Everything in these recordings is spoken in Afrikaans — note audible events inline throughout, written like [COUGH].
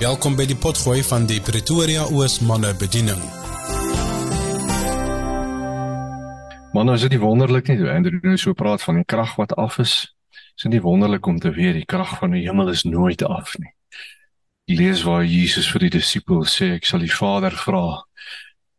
Welkom by die potgooi van die Pretoria Oos manne bediening. Manne, is dit nie wonderlik nie, Andrew nou so praat van die krag wat af is. Is dit nie wonderlik om te weet die krag van die hemel is nooit af nie. Lees waar Jesus vir die disippels sê ek sal die Vader vra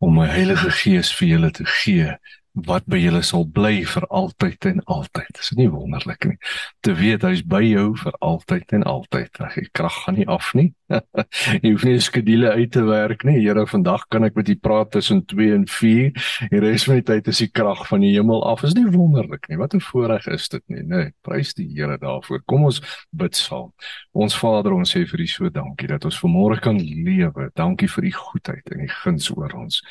om my Heilige Gees vir julle te gee wat by julle sal bly vir altyd en altyd. Is dit nie wonderlik nie? Te weet hy's by jou vir altyd en altyd. Die krag gaan nie af nie. [LAUGHS] jy hoef nie 'n skedule uit te werk nie. Here, vandag kan ek met u praat tussen 2 en 4. Die res van die tyd is die krag van die hemel af. Is nie wonderlik nie? Wat 'n voorreg is dit nie, nee. Prys die Here daarvoor. Kom ons bid saam. Ons Vader, ons sê vir U so dankie dat ons vanmôre kan lewe. Dankie vir U goedheid en U guns oor ons.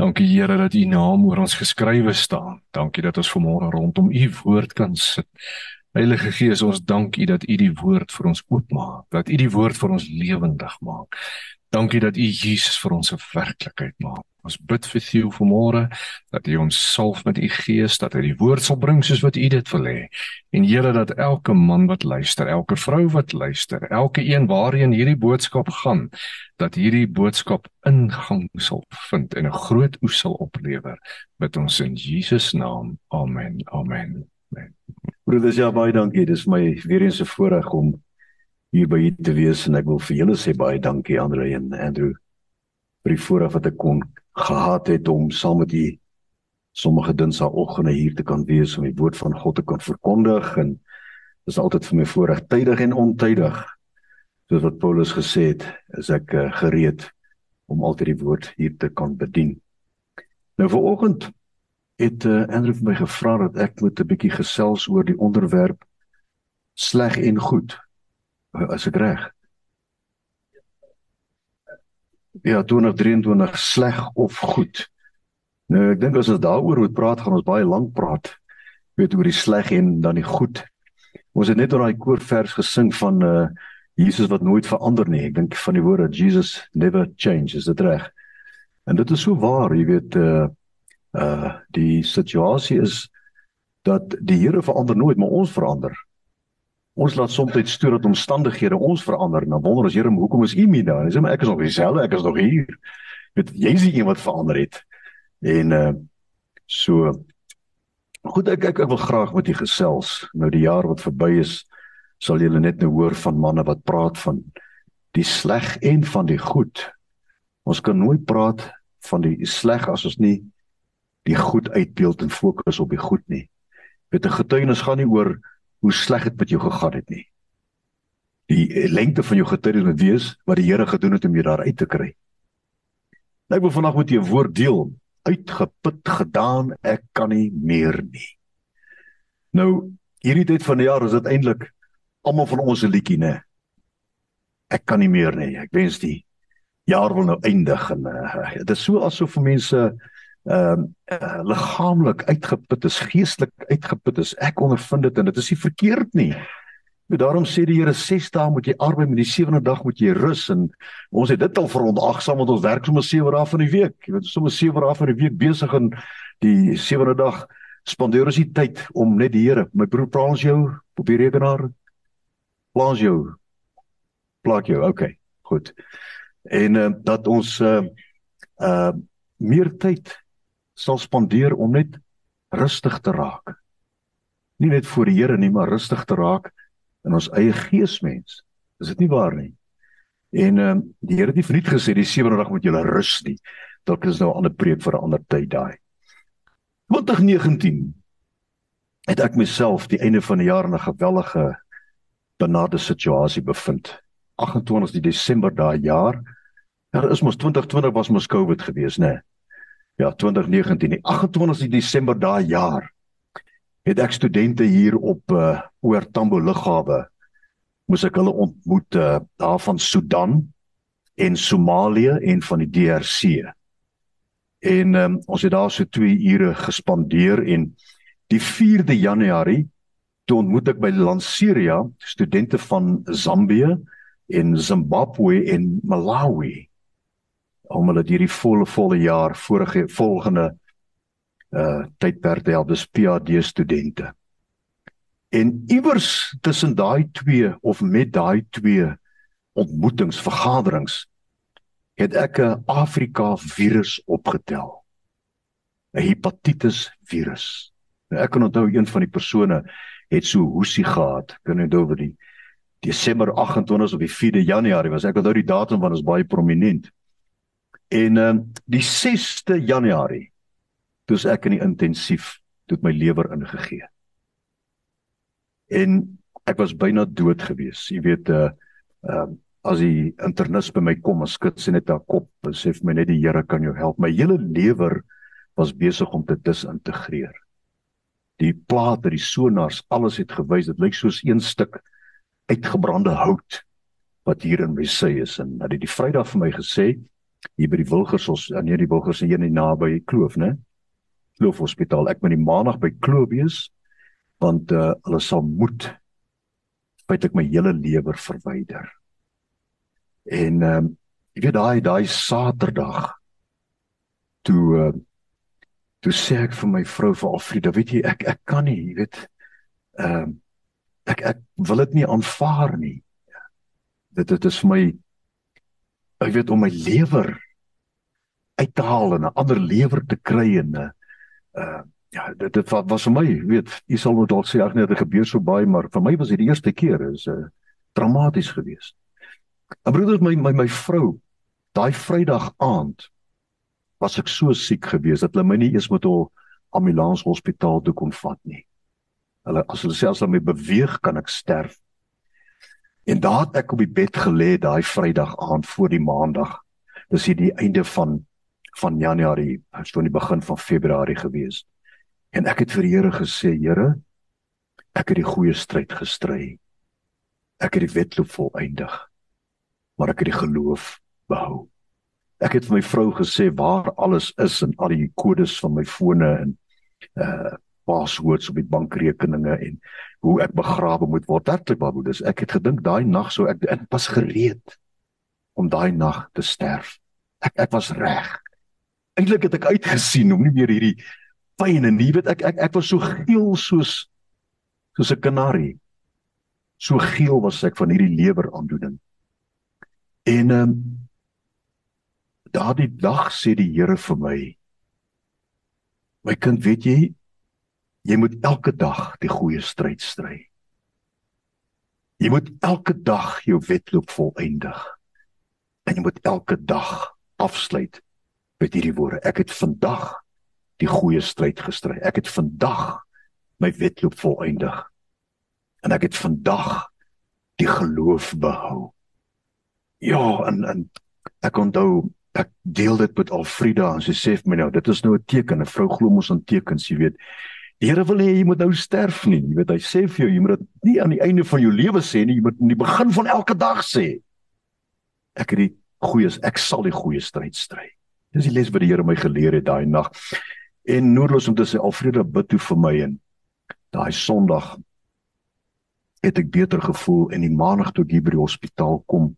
Dankie Here dat U naam oor ons geskrywe staan. Dankie dat ons vanmôre rondom U woord kan sit. Heilige Gees, ons dank U dat U die woord vir ons oopmaak, dat U die woord vir ons lewendig maak. Dankie dat U Jesus vir ons 'n werklikheid maak. Ons bid vir U vanmôre dat U ons salf met U Gees, dat hy die woord sal bring soos wat U dit wil hê. En Here dat elke man wat luister, elke vrou wat luister, elke een waarheen hierdie boodskap gaan, dat hierdie boodskap ingang sal vind en 'n groot oes sal oplewer met ons in Jesus naam. Amen. Amen. Amen. Broeders, ja baie dankie. Dis my weer eens 'n voorreg om hier by julle te wees en ek wil vir julle sê baie dankie Andre en Andrew vir die voorreg wat ek kon gehad het om saam met u sommige dinsdagoggende hier te kan wees om die woord van God te kan verkondig en dis altyd vir my voorreg tydig en ontydig soos wat Paulus gesê het is ek uh, gereed om altyd die woord hier te kan bedien. Nou vanoggend het uh, Andrew vir my gevra dat ek moet 'n bietjie gesels oor die onderwerp sleg en goed. As ek reg ja 2023 sleg of goed. Nou ek dink as ons daaroor moet praat, gaan ons baie lank praat. Weet oor die sleg en dan die goed. Ons het net oor daai koorvers gesing van uh Jesus wat nooit verander nie. Ek dink van die woorde Jesus never changes, dit reg. En dit is so waar, jy weet uh uh die situasie is dat die Here verander nooit, maar ons verander. Ons laat soms stoor dat omstandighede ons verander. Nou wonder ons Here, hoekom is U nie daar nie? Sê maar ek is nog dieselfde, ek is nog hier. Met jy is een wat verander het. En uh so goed ek ek, ek wil graag met u gesels. Nou die jaar wat verby is, sal julle net nou hoor van manne wat praat van die sleg en van die goed. Ons kan nooit praat van die sleg as ons nie die goed uitbeeld en fokus op die goed nie. Met 'n getuienis gaan nie oor hoe sleg dit met jou gegaan het nie. Die lengte van jou getuienis moet wees wat die Here gedoen het om jou daar uit te kry. Nou ek wil vandag met jou 'n woord deel. Uitgeput gedaan, ek kan nie meer nie. Nou, hierdie tyd van die jaar is dit eintlik almal van ons 'n liedjie, né? Ek kan nie meer nie. Ek wens die jaar wil nou eindig en uh, dit is so asof mense ehm uh, liggaamlik uitgeput is, geestelik uitgeput is. Ek ondervind dit en dit is nie verkeerd nie. Maar daarom sê die Here 6 dae moet jy arbei, met die sewende dag moet jy rus en ons het dit al verontagsaam met ons werk sommer 7 dae van die week. Jy weet sommer 7 dae van die week besig en die sewende dag spandeer ons die tyd om net die Here. My broer praat ons jou op die rekenaar. Plaas jou. Plaas jou. Okay. Goed. En uh, dat ons uh uh meer tyd sal spandeer om net rustig te raak. Nie net voor die Here nie, maar rustig te raak in ons eie geesmens. Is dit nie waar nie? En ehm um, die Here het nie verniet gesê die sewende dag moet jy rus nie. Dalk is nou 'n ander preek vir 'n ander tyd daai. 2019 het ek myself die einde van die jaar in 'n gewellige benade situasie bevind. 28 Desember daai jaar. Daar is mos 2020 was mos COVID gewees, né? Nee? Ja 2019 die 28 Desember daai jaar het ek studente hier op uh oor Tambo lughawe moes ek hulle ontmoet uh, daar van Sudan en Somalië en van die DRC. En um, ons het daar so 2 ure gespandeer en die 4de Januarie toe ontmoet ek by Lanseria studente van Zambië en Zimbabwe en Malawi om hulle hierdie volle volle jaar vorige volgende uh tydperk help dis PhD studente. En iewers tussen daai twee of met daai twee ontmoetings, vergaderings het ek 'n Afrika virus opgetel. 'n Hepatitis virus. Nou ek kan onthou een van die persone het so hoesie gehad. Kan jy onthou wat die Desember 28 of die 4de Januarie was. Ek onthou die datum want dit is baie prominent. En ehm uh, die 6de Januarie toets ek in die intensief tot my lewer ingegee. En ek was byna dood gewees. Jy weet uh ehm uh, as die internis by my kom en skud sy net haar kop en sê vir my net die Here kan jou help. My hele lewer was besig om te disintegreer. Die plate, die sonars, alles het gewys dit lyk soos een stuk uitgebrande hout wat hier in my sy is en dat die Vrydag vir my gesê hier by die Wilgers ons nee, hierdie Wilgers hier in naby Kloof, né? Kloof Hospitaal. Ek moet die maandag by Kloof wees want uh, hulle sal moet byt ek my hele lewer verwyder. En ehm um, weet daai daai Saterdag toe uh, toe sê ek vir my vrou vir Afrida, weet jy ek ek kan nie, jy weet ehm um, ek ek wil dit nie aanvaar nie. Dit dit is vir my ek weet om my lewer uit te haal en 'n ander lewer te kry en 'n uh, uh ja, dit dit was vir my, weet, u sal moet dalk sê ag nee, dit gebeur so baie, maar vir my was dit die eerste keer is uh, dramaties geweest. 'n Broeder my my my vrou daai Vrydag aand was ek so siek geweest dat hulle my nie eens met 'n ambulans hospitaal toe kon vat nie. Hulle as hulle selfs daarmee beweeg kan ek sterf. En daar het ek op die bed gelê daai Vrydag aand voor die Maandag. Dis hier die einde van van Januarie, as toe in die begin van Februarie gewees. En ek het vir die Here gesê, Here, ek het die goeie stryd gestry. Ek het die wedloop volëindig. Maar ek het die geloof behou. Ek het vir my vrou gesê waar alles is en al die kodes van my fone en uh passwords op die bankrekeninge en hoe ek begrawe moet word. Werklik baie, dis ek het gedink daai nag sou ek ek was gereed om daai nag te sterf. Ek ek was reg. Eintlik het ek uitgesien om nie meer hierdie pyn en jy weet ek ek ek was so geel soos soos 'n kanarie. So geel was ek van hierdie leweraandoening. En ehm um, daardie dag sê die Here vir my My kind, weet jy, Jy moet elke dag die goeie stryd stry. Jy moet elke dag jou wedloop volëindig. En jy moet elke dag afsluit met hierdie woorde: Ek het vandag die goeie stryd gestry. Ek het vandag my wedloop volëindig. En ek het vandag die geloof behou. Ja, en en ek onthou ek deel dit met Alfrida en sy sê vir my nou, dit is nou 'n teken, 'n vrou glo mos aan tekens, jy weet. Die Here wil hê jy moet nou sterf nie. Jy weet hy sê vir jou jy moet dit nie aan die einde van jou lewe sê nie, jy moet in die begin van elke dag sê. Ek het die goeie ek sal die goeie stryd stry. Dis die les wat die Here my geleer het daai nag. En noodloos om te sê Alfrede bid toe vir my en daai Sondag het ek beter gevoel en die maandag toe ek hier by die hospitaal kom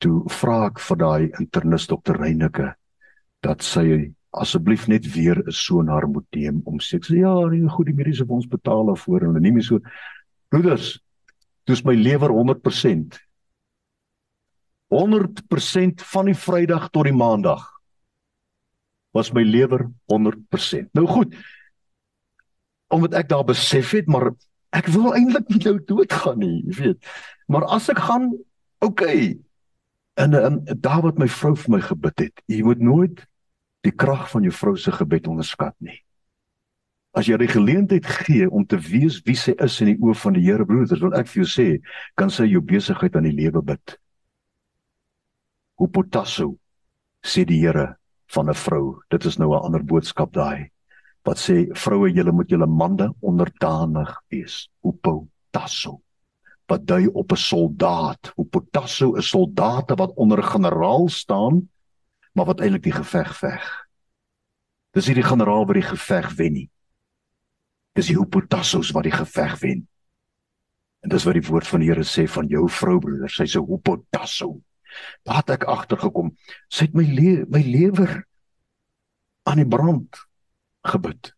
toe vra ek vir daai internis dokter Reyneke dat sy asseblief net weer 'n sonar moet neem om sê ja, nee, die mediese fonds betaal daarvoor en hulle neem so broeders, dis my lewer 100%. 100% van die Vrydag tot die Maandag was my lewer 100%. Nou goed. Omdat ek daar besef het, maar ek wil eintlik nie nou doodgaan nie, jy weet. Maar as ek gaan, okay. En en daar wat my vrou vir my gebid het, jy moet nooit die krag van jou vrou se gebed onderskat nie. As jy die geleentheid gee om te weet wie sy is in die oë van die Here broeders, wil ek vir jou sê, kan sy jou besigheid aan die lewe bid. Hoe potasso sê die Here van 'n vrou. Dit is nou 'n ander boodskap daai wat sê vroue julle moet julle mande onderdanig wees. Hoe potasso wat dui op 'n soldaat. Hoe potasso 'n soldaat wat onder 'n generaal staan maar wat eintlik die geveg veg. Dis hierdie generaal wat die geveg wen nie. Dis die Hippotassos wat die geveg wen. En dis wat die woord van die Here sê van jou vrou broeder, sy's 'n Hippotasso. Daar het ek agtergekom. Sy het my le my lewer aan die brand gebid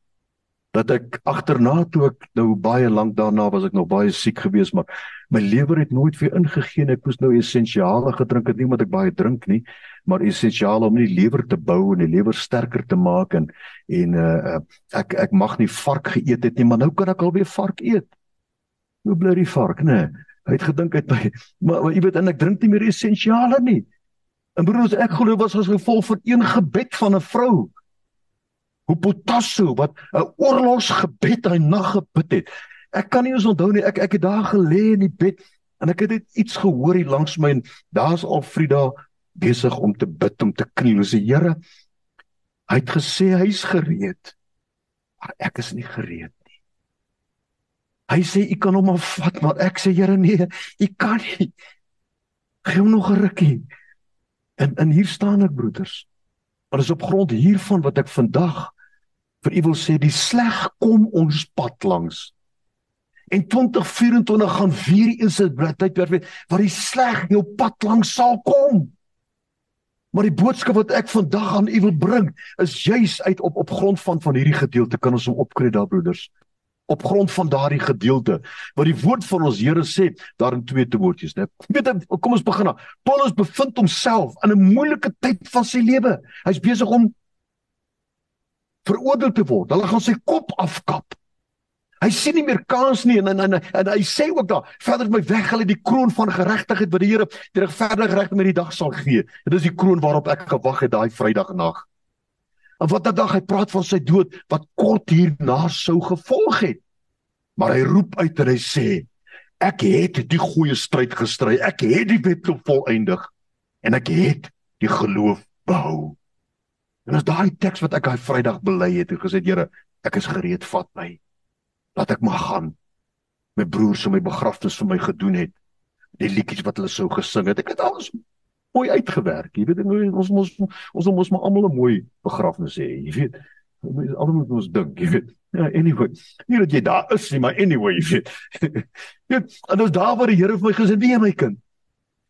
dat ek agterna toe ek nou baie lank daarna was ek nog baie siek geweest maar my lewer het nooit weer ingegee ek moes nou essensiale gedrink het nie omdat ek baie drink nie maar essensiaal om die lewer te bou en die lewer sterker te maak en en uh, ek ek mag nie vark geëet het nie maar nou kan ek alweer vark eet. Hoe bly die vark nê nee, hy het gedink hy by maar, maar jy weet en ek drink nie meer essensiale nie. En broers ek glo was as gevolg van een gebed van 'n vrou hoe potasso wat 'n oorlogsgebed hy nag gebid het. Ek kan nie eens onthou nie. Ek ek het daar gelê in die bed en ek het iets gehoor hier langs my en daar's Alfrida besig om te bid om te kniel. Sy Here hy het gesê hy's gereed. Maar ek is nie gereed nie. Hy sê u kan hom afvat, maar ek sê Here nee, u kan nie. Gee hom nog 'n rukkie. En en hier staan ek broeders. Maar is op grond hiervan wat ek vandag vir u wil sê die sleg kom ons pad langs. En 2024 gaan weer eens 'n tydperk wees waar die sleg jou pad langs sal kom. Maar die boodskap wat ek vandag aan u wil bring is juis uit op op grond van van hierdie gedeelte kan ons hom opkry daar broeders. Op grond van daardie gedeelte wat die woord van ons Here sê daar in 2 Timoteus, né? Weet kom ons begin nou. Paulus bevind homself in 'n moeilike tyd van sy lewe. Hy's besig om veroordeel te word. Hulle gaan sy kop afkap. Hy sien nie meer kans nie en en en, en hy sê ook daar, verder my weggelê die kroon van geregtigheid wat die Here die regverdige reg met die dag sal gee. Dit is die kroon waarop ek gewag het daai Vrydag nag. En wat 'n dag hy praat van sy dood wat kort hierna sou gevolg het. Maar hy roep uit en hy sê ek het die goeie stryd gestry. Ek het die wedloop volëindig en ek het die geloof behou. En as daai teks wat ek daai Vrydag bely het en gesê Here, ek is gereed, vat my. Laat ek mag gaan. My broers so my begrafnis vir my gedoen het. Die liedjies wat hulle sou gesing het. Ek het alles mooi uitgewerk. Jy weet ons ons ons ons moet almal 'n mooi begrafnis hê. Jy weet almal moet ons dink, jy weet. Ja, anyway. Nie dat jy daar is nie, maar anyway, jy weet. [LAUGHS] Ja, en dis daar waar die Here vir my gesê, "Nee my kind,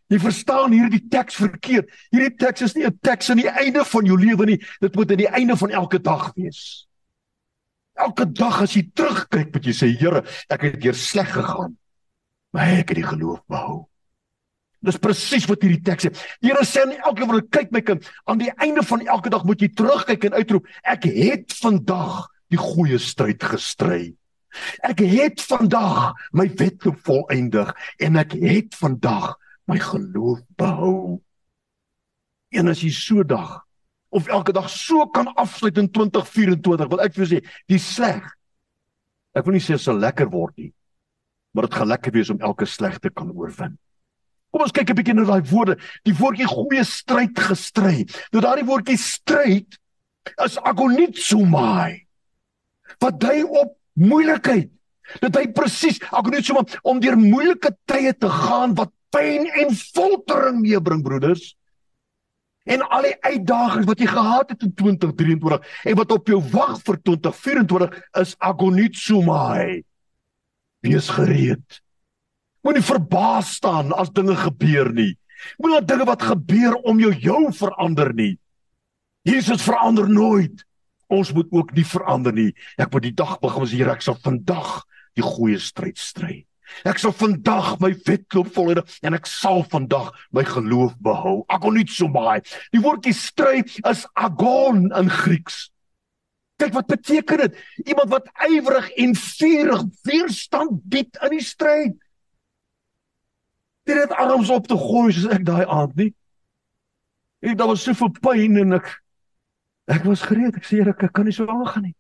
Jy verstaan hierdie teks verkeerd. Hierdie teks is nie 'n teks aan die einde van jou lewe nie. Dit moet aan die einde van elke dag wees. Elke dag as jy terugkyk, moet jy sê, Here, ek het deur sleg gegaan, maar ek het die geloof behou. Dis presies wat hierdie teks sê. Die Here sê aan elke wat kyk my kind, aan die einde van elke dag moet jy terugkyk en uitroep, ek het vandag die goeie stryd gestry. Ek het vandag my wedloop volëindig en ek het vandag my geloof behou. En as jy so dag of elke dag so kan afsluit in 2024, wil ek vir jou sê, die sleg. Ek wil nie sê dit sal lekker word nie, maar dit gaan lekker wees om elke sleg te kan oorwin. Kom ons kyk 'n bietjie na daai woorde. Die woordjie goeie stryd gestry. Nou daardie woordjie stryd is agonizomai. Wat dui op moeilikheid. Dit hy presies agonizomai om deur moeilike tye te gaan wat pyn en foltering meebring broeders. En al die uitdagings wat jy gehad het in 2023 en wat op jou wag vir 2024 is agonizomai. Wees gereed. Moenie verbaas staan as dinge gebeur nie. Moenie dat dinge wat gebeur om jou jou verander nie. Jesus verander nooit. Ons moet ook nie verander nie. Ek moet die dag begin as hier ek sal vandag die goeie stryd stry. Ek sal vandag my wedloop volhou en ek sal vandag my geloof behou. Agonizomai. Die woordjie stry is agon in Grieks. Kyk wat beteken dit? Iemand wat ywerig en vurig weerstand bied in die stryd. Dit het arms op te gooi soos ek daai aand nie. Ek daar was soveel pyn en ek ek was gereed. Ek sê ek kan nie so lank gaan nie.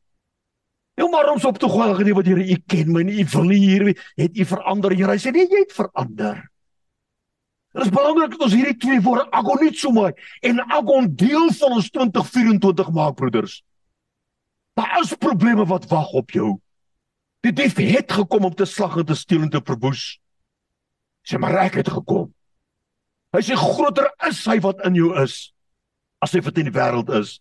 Jou maar ons op te gooi gedie wat Here u ken my nie u wil nie hier het u verander Here hy sê nee jy het verander. Dit is belangrik dat ons hierdie twee woorde agonizomai en agon deel van ons 2024 maak broeders. Daar is probleme wat wag op jou. Die dief het gekom om te slag en te steel en te verwoes. Sê maar ek het gekom. Hy sê groter is hy wat in jou is as hy wat in die wêreld is.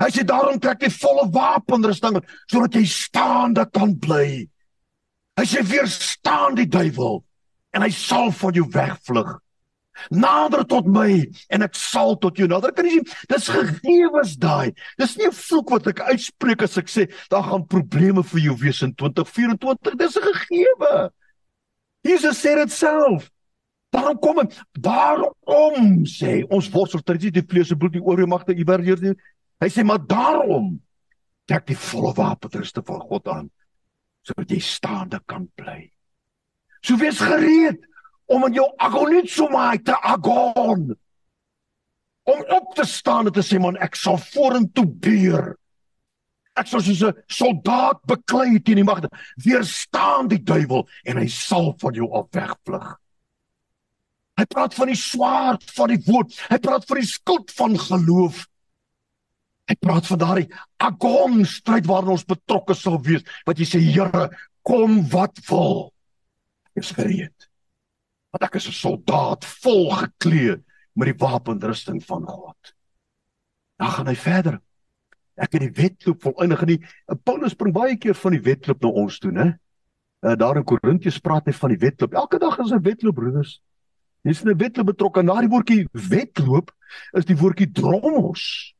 Hy sê daarom trek jy volle wapenrusting sodat jy staande kan bly. Hy sê weerstaan die duiwel en hy sal van jou wegvlug. Nader tot my en ek sal tot jou nader. Kan jy sien? Dis gegewes daai. Dis nie 'n vloek wat ek uitspreek as ek sê daar gaan probleme vir jou wees in 2024. Dis 'n gegewe. Jesus sê dit self. Daarom kom en daarom sê ons worstel tradisie die vlees se bloed die oormagte iewers nie. Hy sê maar daarom trek die volle wapenruste van God aan sodat jy staande kan bly. So wees gereed om in jou agonitsomai te agon. Om op te staan en te sê man ek sal vorentoe beer. Ek sal soos 'n soldaat beklei teen die magte. Weerstaan die duiwel en hy sal van jou af wegvlug. Hy praat van die swaard van die woord. Hy praat van die skild van geloof. Hy praat van daardie agon stryd waarin ons betrokke sal wees. Wat jy sê Here, kom wat wil. Ek is gereed want ek is 'n soldaat vol geklee met die wapenrusting van God. Dan gaan hy verder. Ek het die wedloop volëindig en die Paulus bring baie keer van die wedloop na ons toe, né? Uh, daar in Korintiërs praat hy van die wedloop. Elke dag is 'n wedloop, broeders. Dis 'n wedloop betrokke en daardie woordjie wedloop is die woordjie dromos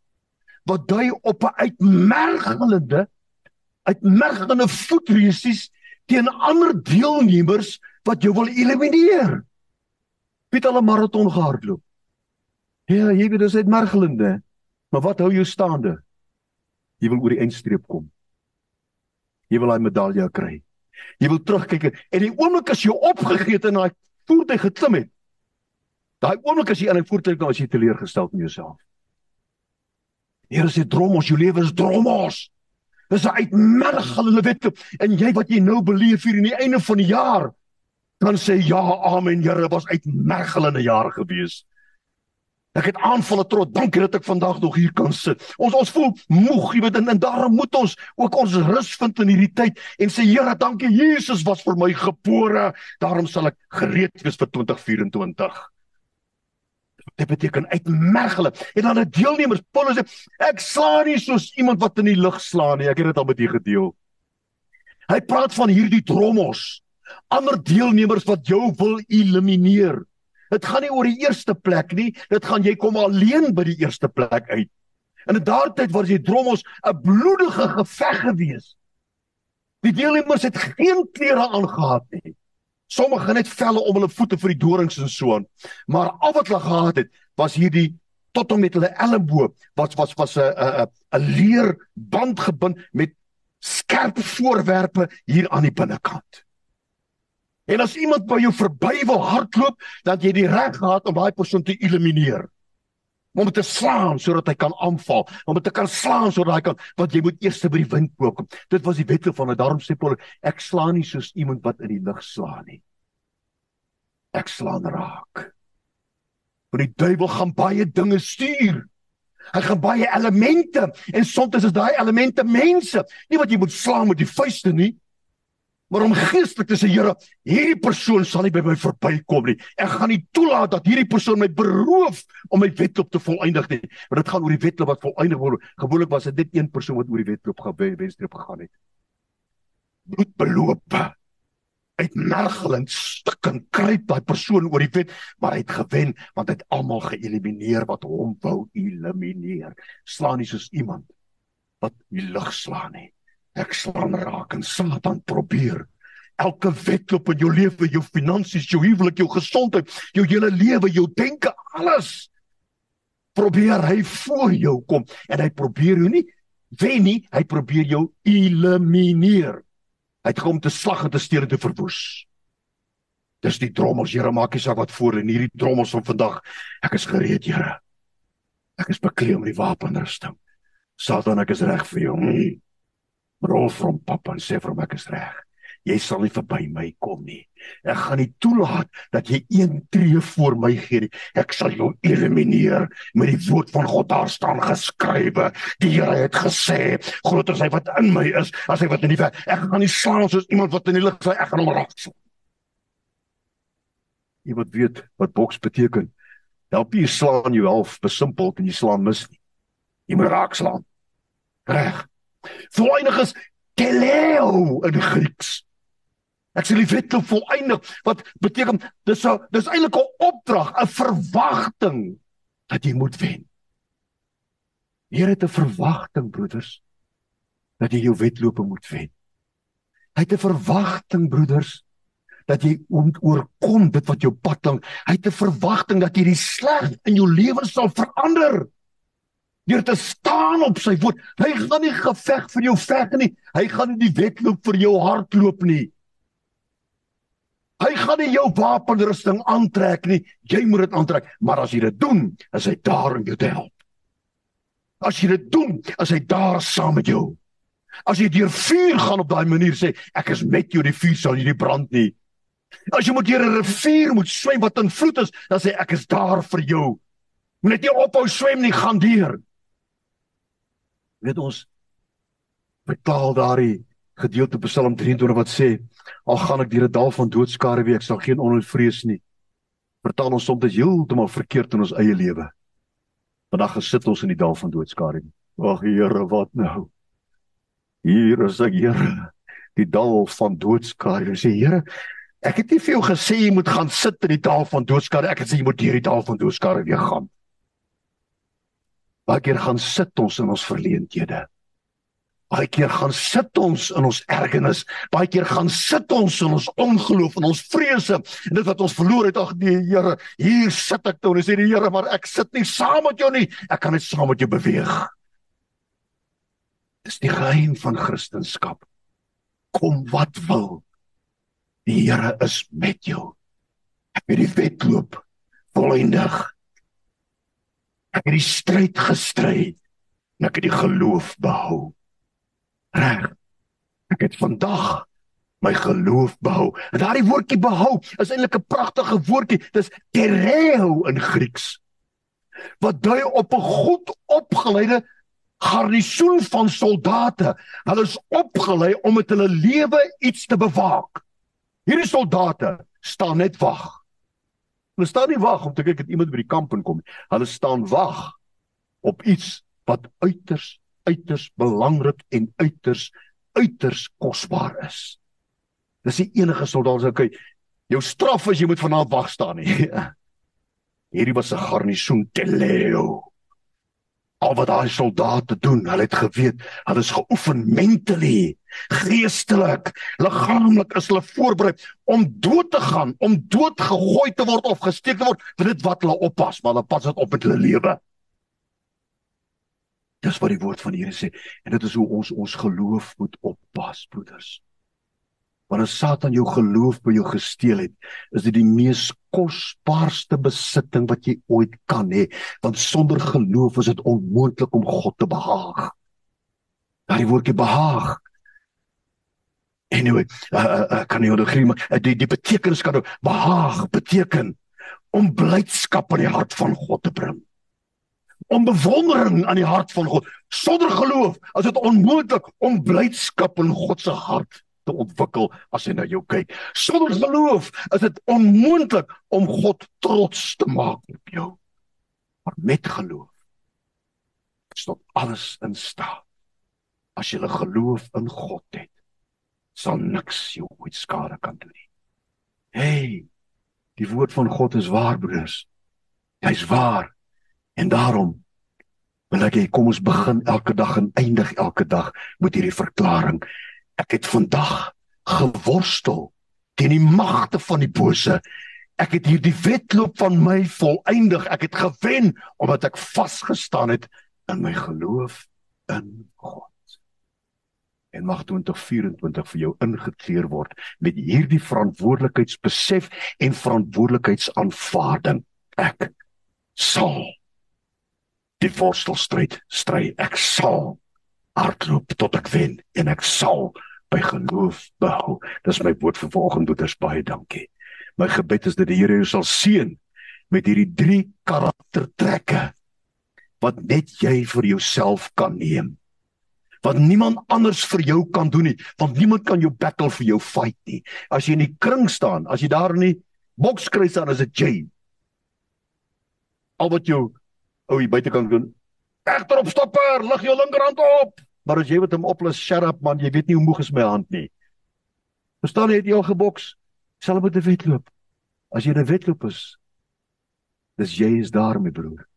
wat dui op 'n uitmergelende uitmergelende voetresies teen ander deelnemers wat jou wil elimineer. Piet al 'n maraton gehardloop. Ja, jy weet dis uitmergelende. Maar wat hou jou staande? Jy wil oor die eindstreep kom. Jy wil daai medalje kry. Jy wil terugkyk en die oomblik as jy opgegee het en daai voertuig geklim het. Daai oomblik as jy in 'n voertuig kom as jy teleurgesteld in jouself. Here sê dromos, jou lewe is dromos. Dis 'n uitmergelende wet en jy wat jy nou beleef hier in die einde van die jaar kan sê ja, amen, Here, was uitmergelende jaar gewees. Ek het aanvalle trots. Dankie dat ek vandag nog hier kan sit. Ons ons voel moeg, jy weet, en, en daarom moet ons ook ons rus vind in hierdie tyd en sê Here, dankie Jesus was vir my gebore. Daarom sal ek gereed wees vir 2024. Dit beteken uitmergele. En dan 'n deelnemers Paulus sê ek slaan nie soos iemand wat in die lug slaan nie. Ek het dit al met u gedeel. Hy praat van hierdie drommels ander deelnemers wat jou wil elimineer. Dit gaan nie oor die eerste plek nie, dit gaan jy kom alleen by die eerste plek uit. In daardie tyd was die drommels 'n bloedige geveg gewees. Die deelnemers het geen klere aangetree nie. Sommige net velle om hulle voete vir die dorings en so aan. Maar al wat hulle gehad het, was hierdie tot en met hulle elmboog wat was was 'n 'n 'n leer band gebind met skerp voorwerpe hier aan die binnekant. En as iemand by jou verby wil hardloop, dan jy die reg gehad om daai persoon te elimineer. Om te slaan sodat hy kan aanval, om te kan slaan sodat hy kan want jy moet eers by die wind kom. Dit was die wette van dit. Daarom sê Paul, ek slaan nie soos iemand wat in die lug slaan nie. Ek slaan raak. Want die duiwel gaan baie dinge stuur. Hy gaan baie elemente en soms is daai elemente mense. Nie wat jy moet slaan met die vuiste nie, maar om geestelik te sê Here, hierdie persoon sal nie by my verbykom nie. Ek gaan nie toelaat dat hierdie persoon my beroof om my wedloop te volëindig nie. Want dit gaan oor die wedloop wat volëindig word. Gewoonlik was dit net een persoon wat oor die wedloop gewensstreep gegaan het. Bloedbeloop. Uit mergelend stukken kruip daai persoon oor die wet, maar hy het gewen want hy het almal geëlimineer wat hom wou elimineer. Slaan nie soos iemand wat die lug slaan nie. Ek slaan raak en Satan probeer elke wedloop in jou lewe, jou finansies, jou huwelik, jou gesondheid, jou hele lewe, jou denke, alles probeer hy voor jou kom en hy probeer jou nie wen nie, hy probeer jou elimineer. Hy het kom te slag en te steel en te verwoes. Dis die drommels, Here, maak nie saak wat voor in hierdie drommels van vandag. Ek is gereed, Here. Ek is bekleed met die wapenrusting. Satan, ek is reg vir jou. Mm rol vir hom pappa en sê vir hom ek is reg. Jy sal nie verby my kom nie. Ek gaan nie toelaat dat jy een tree voor my gee nie. Ek sal jou elimineer met die woord van God daar staan geskrywe. Die Here het gesê, groter is hy wat in my is as hy wat in die wêreld. Ek gaan nie slaan soos iemand wat in die lug vlieg. Ek gaan hom raak. Jy moet weet wat boks beteken. Help jy slaan jou half besimpel en jy slaan mis nie. Jy moet raak slaan. Reg. Voleindig is teleo in Grieks. Ek sal die wedloop volëindig wat beteken dis 'n dis eintlik 'n opdrag, 'n verwagting dat jy moet wen. Here het 'n verwagting broeders dat jy jou wedlope moet wen. Hy het 'n verwagting broeders dat jy oorkom dit wat jou pad lank. Hy het 'n verwagting dat jy die sleg in jou lewe sal verander. Deur te staan op sy woord. Hy gaan nie geveg vir jou veg nie. Hy gaan nie die wedloop vir jou hardloop nie. Hy gaan nie jou wapenrusting aantrek nie. Jy moet dit aantrek, maar as jy dit doen, is hy daar om jou te help. As jy dit doen, is hy daar saam met jou. As jy deur vuur gaan op daai manier sê, ek is met jou, die vuur sal nie brand nie. As jy moet deur 'n rivier moet swem wat in vloed is, dan sê ek is daar vir jou. Moet net nie ophou swem nie, gaan deur. Weet ons vertaal daardie gedeelte Psalm 23 wat sê al gaan ek deur 'n dal van doodskare week sal geen onheil vrees nie. Vertaal ons soms heeltemal verkeerd in ons eie lewe. Vandag gesit ons in die dal van doodskare. Ag Here, wat nou? Hier is ek, Here, die dal van doodskare. Ek sê Here, ek het nie vir jou gesê jy moet gaan sit in die dal van doodskare. Ek het sê jy moet deur die dal van doodskare weer gaan. Baie keer gaan sit ons in ons verleenthede. Baie keer gaan sit ons in ons ergernis, baie keer gaan sit ons in ons ongeloof en ons vrese en dit wat ons verloor het, ag nee Here, hier sit ek toe en sê die Here, maar ek sit nie saam met jou nie. Ek kan net saam met jou beweeg. Dis die geheim van Christendom. Kom wat wil. Die Here is met jou. Ek het die wedloop volëindig. Ek het die stryd gestry en ek het die geloof behou reg. Ek het vandag my geloof behou. En daardie woordjie behou is eintlik 'n pragtige woordjie. Dis tereo in Grieks. Wat dui op 'n goed opgeleide garnisoen van soldate. Hulle is opgelei om met hulle lewe iets te bewaak. Hierdie soldate staan net wag. Hulle staan nie wag om te kyk of iemand by die kamp inkom nie. Hulle staan wag op iets wat uiters uiters belangrik en uiters uiters kosbaar is. Dis die enige soldaat sê, "Oké, jou straf is jy moet vanaand wag staan nie." [LAUGHS] Hierdie was 'n garnisoen teleo. Al wat daai soldate doen, hulle het geweet, hulle is geoefen mentally, geestelik, liggaamlik is hulle voorberei om dood te gaan, om dood gegooi te word of gesteek te word vir dit wat hulle oppas, maar hulle pas dit op met hulle lewe. Dis wat die woord van die Here sê en dit is hoe ons ons geloof moet oppas, broeders. Wanneer Satan jou geloof by jou gesteel het, is dit die mees kosbaarste besitting wat jy ooit kan hê, want sonder geloof is dit onmoontlik om God te behaag. Daai woordjie behaag. Anyway, uh, uh, kan nou gee maar uh, die die betekenis kan behaag beteken om blydskap in die hart van God te bring om bewondering aan die hart van God. Sonder geloof is dit onmoontlik om blydskap in God se hart te ontwikkel as hy na jou kyk. Sonder geloof is dit onmoontlik om God trots te maak op jou. Maar met geloof stop alles in staat. As jy geloof in God het, sal niks jou ooit skade kan doen nie. Hey, die woord van God is waar, broers. Hy's waar. En daarom wil ek hê kom ons begin elke dag en eindig elke dag met hierdie verklaring. Ek het vandag geworstel teen die magte van die bose. Ek het hierdie wedloop van my volëindig. Ek het gewen omdat ek vasgestaan het in my geloof in God. En mag 2024 vir jou ingekleer word met hierdie verantwoordelikheidsbesef en verantwoordelikheidsaanvaarding. Ek sal die worstelstryd stry. Ek sal hardloop tot ek wen en ek sal by geloof behou. Dis my woord vir vanoggend broeders baie dankie. My gebed is dat die Here jou sal seën met hierdie drie karaktertrekke wat net jy vir jouself kan neem. Wat niemand anders vir jou kan doen nie, want niemand kan jou battle vir jou fight nie. As jy in die kring staan, as jy daar in die boks kry staan as 'n Jay. Al wat jou ou hier buitekant doen. Egter op stopper, lig jou linkerhand op. Maar as jy wat hom oplus, shut up man, jy weet nie hoe moeg is my hand nie. Verstaan jy het jy al geboks? Sal met 'n wedloop. As jy 'n wedloop is, dis jy is daar my broer.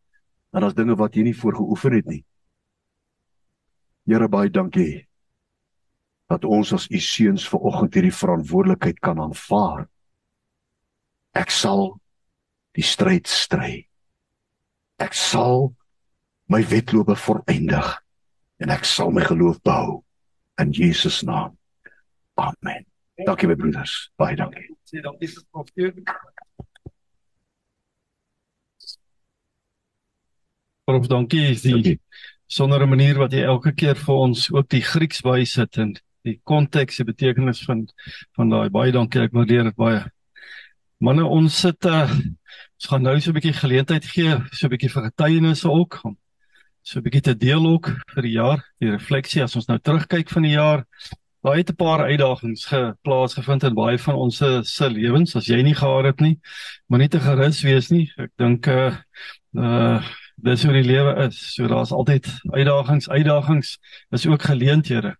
En daar's dinge wat jy nie voor geoefen het nie. Here baie dankie dat ons as u seuns vanoggend hierdie verantwoordelikheid kan aanvaar. Ek sal die stryd stry. Ek sal my wedlope volëindig en ek sal my geloof bou in Jesus naam. Amen. Dankie my broeders. Baie dankie. Sê dankie vir profeer. Prof, dankie. Die Dankie. sonder 'n manier wat jy elke keer vir ons ook die Grieks bysit en die konteks, die betekenis van van daai baie dankie. Ek waardeer dit baie. Manne, ons sit uh ons gaan nou so 'n bietjie geleentheid gee, so 'n bietjie vir getuienisse ook om so 'n bietjie te deel ook vir die jaar, die refleksie as ons nou terugkyk van die jaar. Daar het 'n paar uitdagings geplaas gevind in baie van ons se se lewens as jy nie gehad het nie, maar nie te gerus wees nie. Ek dink uh uh dis hoe die lewe is. So daar's altyd uitdagings, uitdagings is ook geleenthede.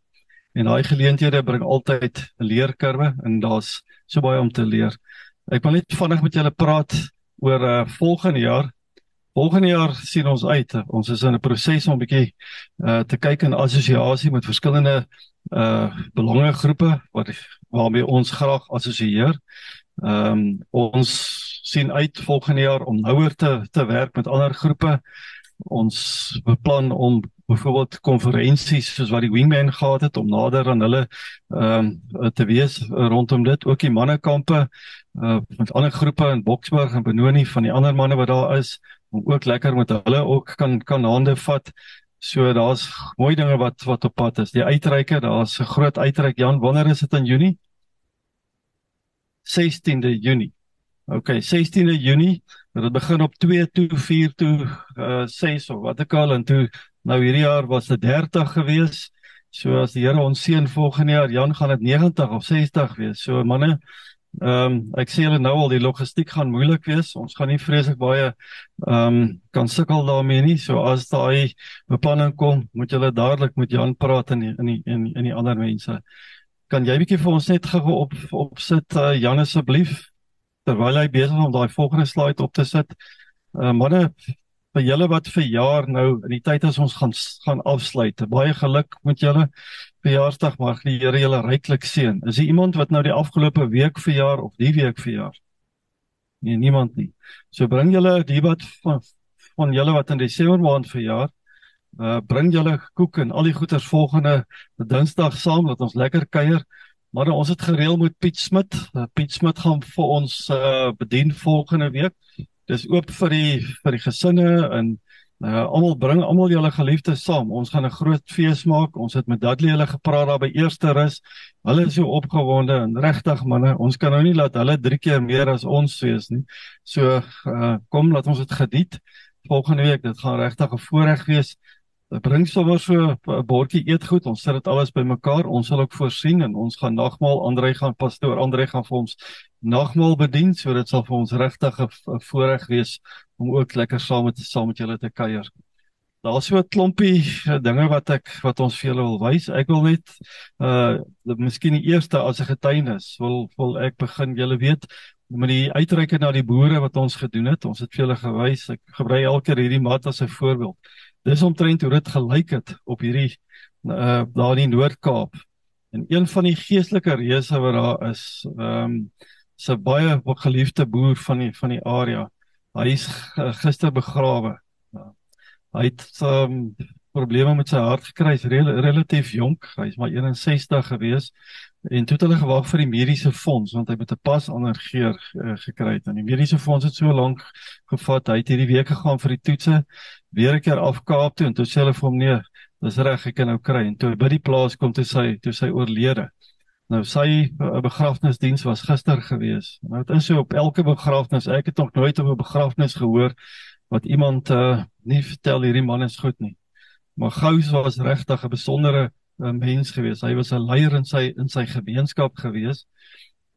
En daai geleenthede bring altyd 'n leerkurwe en daar's so baie om te leer. Ek wil net vinnig met julle praat oor uh volgende jaar. Volgende jaar sien ons uit. Ons is in 'n proses om 'n bietjie uh te kyk in assosiasie met verskillende uh belangegroepe wat waarmee ons graag assosieer. Ehm um, ons sien uit volgende jaar om nouer te te werk met ander groepe. Ons beplan om byvoorbeeld konferensies soos wat die Wingman gehad het om nader aan hulle ehm um, te wees rondom dit ook die mannekampe uh met ander groepe in Boksburg en Benoni van die ander manne wat daar is ook lekker met hulle ook kan kan hande vat. So daar's mooi dinge wat wat op pad is. Die uitreike, daar's 'n groot uitreik. Jan, wanneer is dit in Junie? 16de Junie. OK, 16de Junie. Dit begin op 2 toe 4 toe uh 6 of wat ek al en toe nou hierdie jaar was dit 30 gewees. So as die Here ons seën volgende jaar, Jan gaan dit 90 of 60 wees. So manne, ehm um, ek sê julle nou al die logistiek gaan moeilik wees. Ons gaan nie vreeslik baie ehm um, kan sukkel daarmee nie. So as daai beplanning kom, moet julle dadelik met Jan praat en in die in in die ander mense. Kan jy bietjie vir ons net gou op opsit uh, Jan asseblief terwyl hy besig is om daai volgende slide op te sit. Uh, manne vir julle wat vir jaar nou in die tyd as ons gaan gaan afsluit. Baie geluk met julle verjaarsdag. Mag die Here julle ryklik seën. Is daar iemand wat nou die afgelope week verjaar of die week verjaar? Nee, niemand nie. So bring julle die wat van van julle wat in Desember maand verjaar, uh bring julle koek en al die goeders volgende Dinsdag saam dat ons lekker kuier. Maar ons het gereël met Piet Smit. Uh, Piet Smit gaan vir ons uh bedien volgende week. Dis oop vir die vir die gesinne en uh almal bring almal julle geliefdes saam. Ons gaan 'n groot fees maak. Ons het met Dudley hulle gepraat daar by Eerste Rus. Hulle is so opgewonde en regtig manne, ons kan nou nie laat hulle 3 keer meer as ons wees nie. So uh kom laat ons dit geniet volgende week. Dit gaan regtig 'n voorreg wees. Bring sommer so 'n bordjie eetgoed. Ons sit dit alles bymekaar. Ons sal ook voorsien en ons gaan nagmaal Andrei gaan pastoor Andrei gaan vir ons nagmaal bedien. So dit sal vir ons regtig 'n voorreg wees om ook lekker saam met saam met julle te kuier. Daar's so 'n klompie uh, dinge wat ek wat ons vir julle wil wys. Ek wil net uh miskien die eerste as 'n getuienis wil wil ek begin. Julle weet met die uitreike na die boere wat ons gedoen het. Ons het vir julle gewys. Ek gebruik elke keer hierdie mat as 'n voorbeeld. Dis omtrent hoe dit gelyk het op hierdie uh daar in Noord-Kaap. En een van die geestelike reëse wat daar is, ehm um, 'n baie geliefde boer van die van die area. Hy is gister begrawe. Ja. Hy het um, probleme met sy hart gekry, hy's rel relatief jonk, hy's maar 61 gewees en toe het hulle gewag vir die mediese fonds want hy het 'n pas ander geur uh, gekry het en die mediese fonds het so lank gevat. Hy het hierdie week gegaan vir die toetse weer 'n keer af Kaap toe en toe sê hulle vir hom nee, dis reg, ek kan nou kry. En toe by die plaas kom toe sy toe sy oorlede. Nou sy uh, begrafnisdiens was gister gewees. Nou dit is so op elke begrafnis. Ek het nog nooit op 'n begrafnis gehoor wat iemand uh, nie vertel hierdie man is goed nie. Maar Gous was regtig 'n besondere uh, mens gewees. Hy was 'n leier in sy in sy gemeenskap gewees.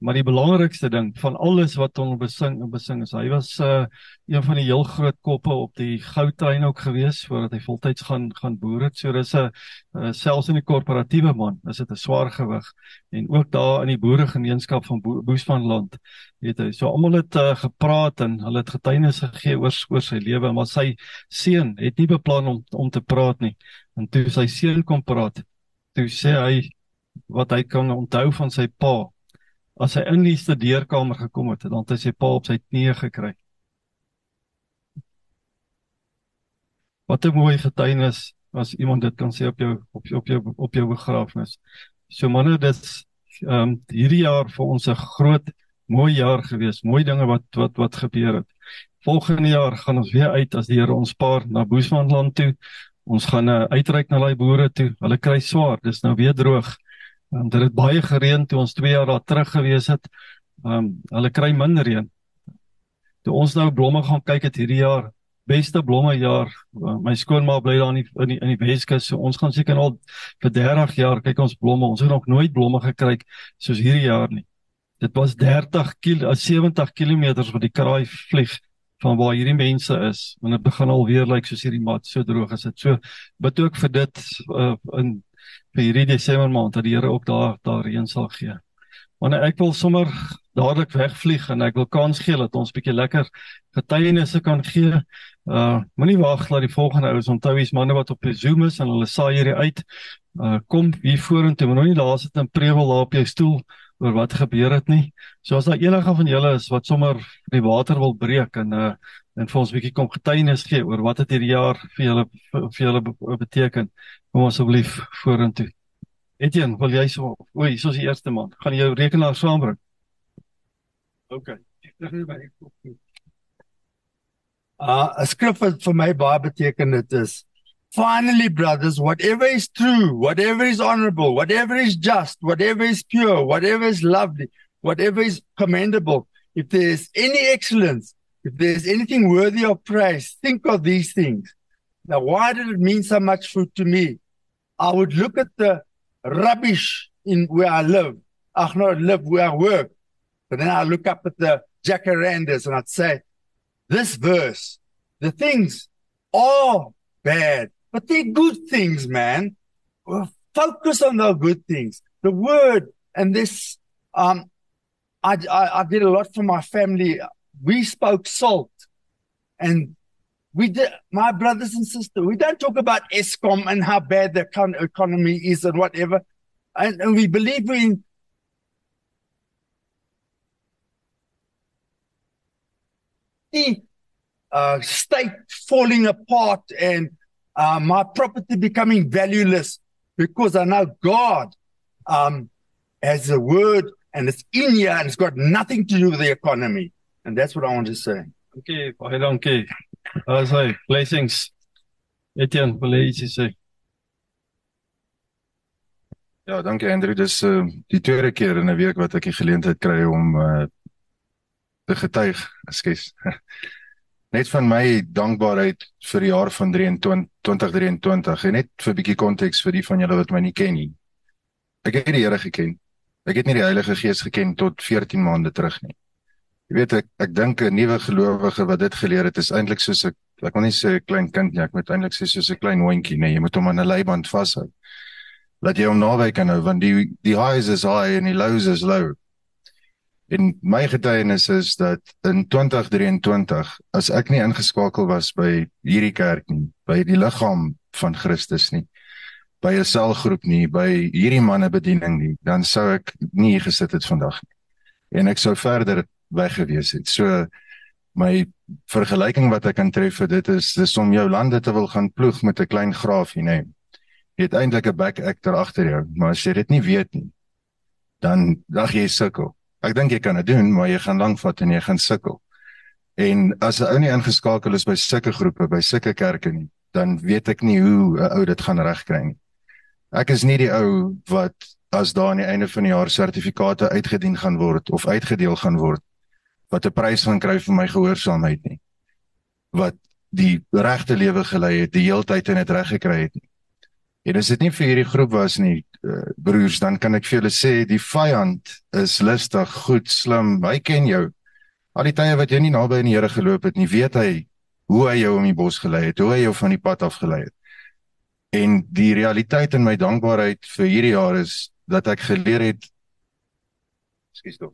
Maar die belangrikste ding van alles wat hom besing en besing is, hy was uh een van die heel groot koppe op die goudtrein ook gewees voordat hy voltyds gaan gaan boer het. So dis 'n uh, selfs in die korporatiewe man, is dit 'n swaar gewig en ook daar in die boeregemeenskap van Bo Boesmanland weet hy. So almal het uh, gepraat en hulle het getuienis gegee oor oor sy lewe, maar sy seun het nie beplan om om te praat nie. En toe sy seun kom praat, toe sê hy wat hy kan onthou van sy pa as hy in die studeerkamer gekom het, dan het hy sy pa op sy knieë gekry. Wat 'n mooi getuienis as iemand dit kan sê op jou op jou op jou, op jou begrafnis. So manne, dit ehm um, hierdie jaar vir ons 'n groot mooi jaar gewees. Mooi dinge wat wat wat gebeur het. Volgende jaar gaan ons weer uit as die Here ons paar na Boesmanland toe. Ons gaan uh, uitreik na daai boere toe. Hulle kry swaar. Dis nou weer droog. Um, dit het baie gereën toe ons 2 jaar daar terug gewees het. Ehm um, hulle kry min reën. Toe ons nou blomme gaan kyk het hierdie jaar, beste blomme jaar. Uh, my skoonma bly daar in die in die, in die Weskus. So ons gaan seker al vir 30 jaar kyk ons blomme. Ons het nog nooit blomme gekry soos hierdie jaar nie. Dit was 30 km 70 km wat die kraai vlieg van waar hierdie mense is. En dit begin al weer lyk like, soos hierdie mat so droog is dit. So bid ook vir dit uh, in vir hierdie Desember maand dat die Here ook daar daarheen sal gee. Want ek wil sommer dadelik wegvlieg en ek wil kans gee dat ons bietjie lekker getuienisse kan gee. Uh moenie wag dat die volgende ouens onthou hier's manne wat op Zoom is en hulle saai hierdie uit. Uh kom hier vorentoe, moenie daar sit en prewel daar op jou stoel oor wat gebeur het nie. So as daar enige van julle is wat sommer die water wil breek en uh en vir ons 'n bietjie kom getuienis gee oor wat het hierdie jaar vir julle vir julle beteken. Kom asseblief vorentoe. Etienne, wil jy so oei, soos die eerste man, gaan jy jou rekenaar saambring? OK. Uh 'n skrif wat vir my baie beteken dit is Finally brothers whatever is true whatever is honorable whatever is just whatever is pure whatever is lovely whatever is commendable if there is any excellence if there is anything worthy of praise think of these things Now, why did it mean so much food to me? I would look at the rubbish in where I live. I not live where I work. But then I look up at the jacarandas and I'd say, this verse, the things are bad, but they're good things, man. Focus on the good things. The word and this, um, I, I, I did a lot for my family. We spoke salt and we did, my brothers and sisters, we don't talk about ESCOM and how bad the economy is and whatever. And, and we believe in the uh, state falling apart and uh, my property becoming valueless because I know God um, has a word and it's in here and it's got nothing to do with the economy. And that's what I want to say. Okay, baie dankie. As hy blessings. Etienne, wil jy iets sê? Ja, dankie Andrew. Dis uh die tweede keer in 'n week wat ek die geleentheid kry om uh te getuig. Ekskuus. [LAUGHS] Net van my dankbaarheid vir die jaar van 23 2023 en net vir 'n bietjie konteks vir die van julle wat my nie ken nie. Ek het die Here geken. Ek het nie die Heilige Gees geken tot 14 maande terug nie. Jy weet ek ek dink 'n nuwe gelowige wat dit geleer het is eintlik soos 'n ek wil nie sê 'n klein kind nie, ek moet eintlik sê soos 'n klein hondjie, nee, jy moet hom aan 'n leiband vashou. Laat jy hom naby kan hou want die die highs is high en die lows is low. En my getuienis is dat in 2023 as ek nie ingeskakel was by hierdie kerk nie, by die liggaam van Christus nie, by 'n selgroep nie, by hierdie manne bediening nie, dan sou ek nie hier gesit het vandag nie. En ek sou verder weg gewees het. So my vergelyking wat ek kan tref vir dit is dis om jou lande te wil gaan ploeg met 'n klein graafie, nê. Jy het eintlik 'n back actor agter jou, maar as jy dit nie weet nie, dan dag jy sukkel. Ek dink jy kan dit doen, maar jy gaan lank vat en jy gaan sukkel. En as 'n ou nie ingeskakel is by sulke groepe, by sulke kerke nie, dan weet ek nie hoe 'n ou dit gaan regkry nie. Ek is nie die ou wat as daar aan die einde van die jaar sertifikate uitgedien gaan word of uitgedeel gaan word wat 'n prys gaan kry vir my gehoorsaamheid nie. Wat die regte lewe gelei het, die heeltyd en dit reg gekry het nie. En as dit nie vir hierdie groep was nie, uh, broers, dan kan ek vir julle sê die vyand is lustig, goed, slim. Hy ken jou. Al die tye wat jy nie naby aan die Here geloop het nie, weet hy hoe hy jou om die bos gelei het, hoe hy jou van die pad af gelei het. En die realiteit in my dankbaarheid vir hierdie jaar is dat ek geleer het Skus tog.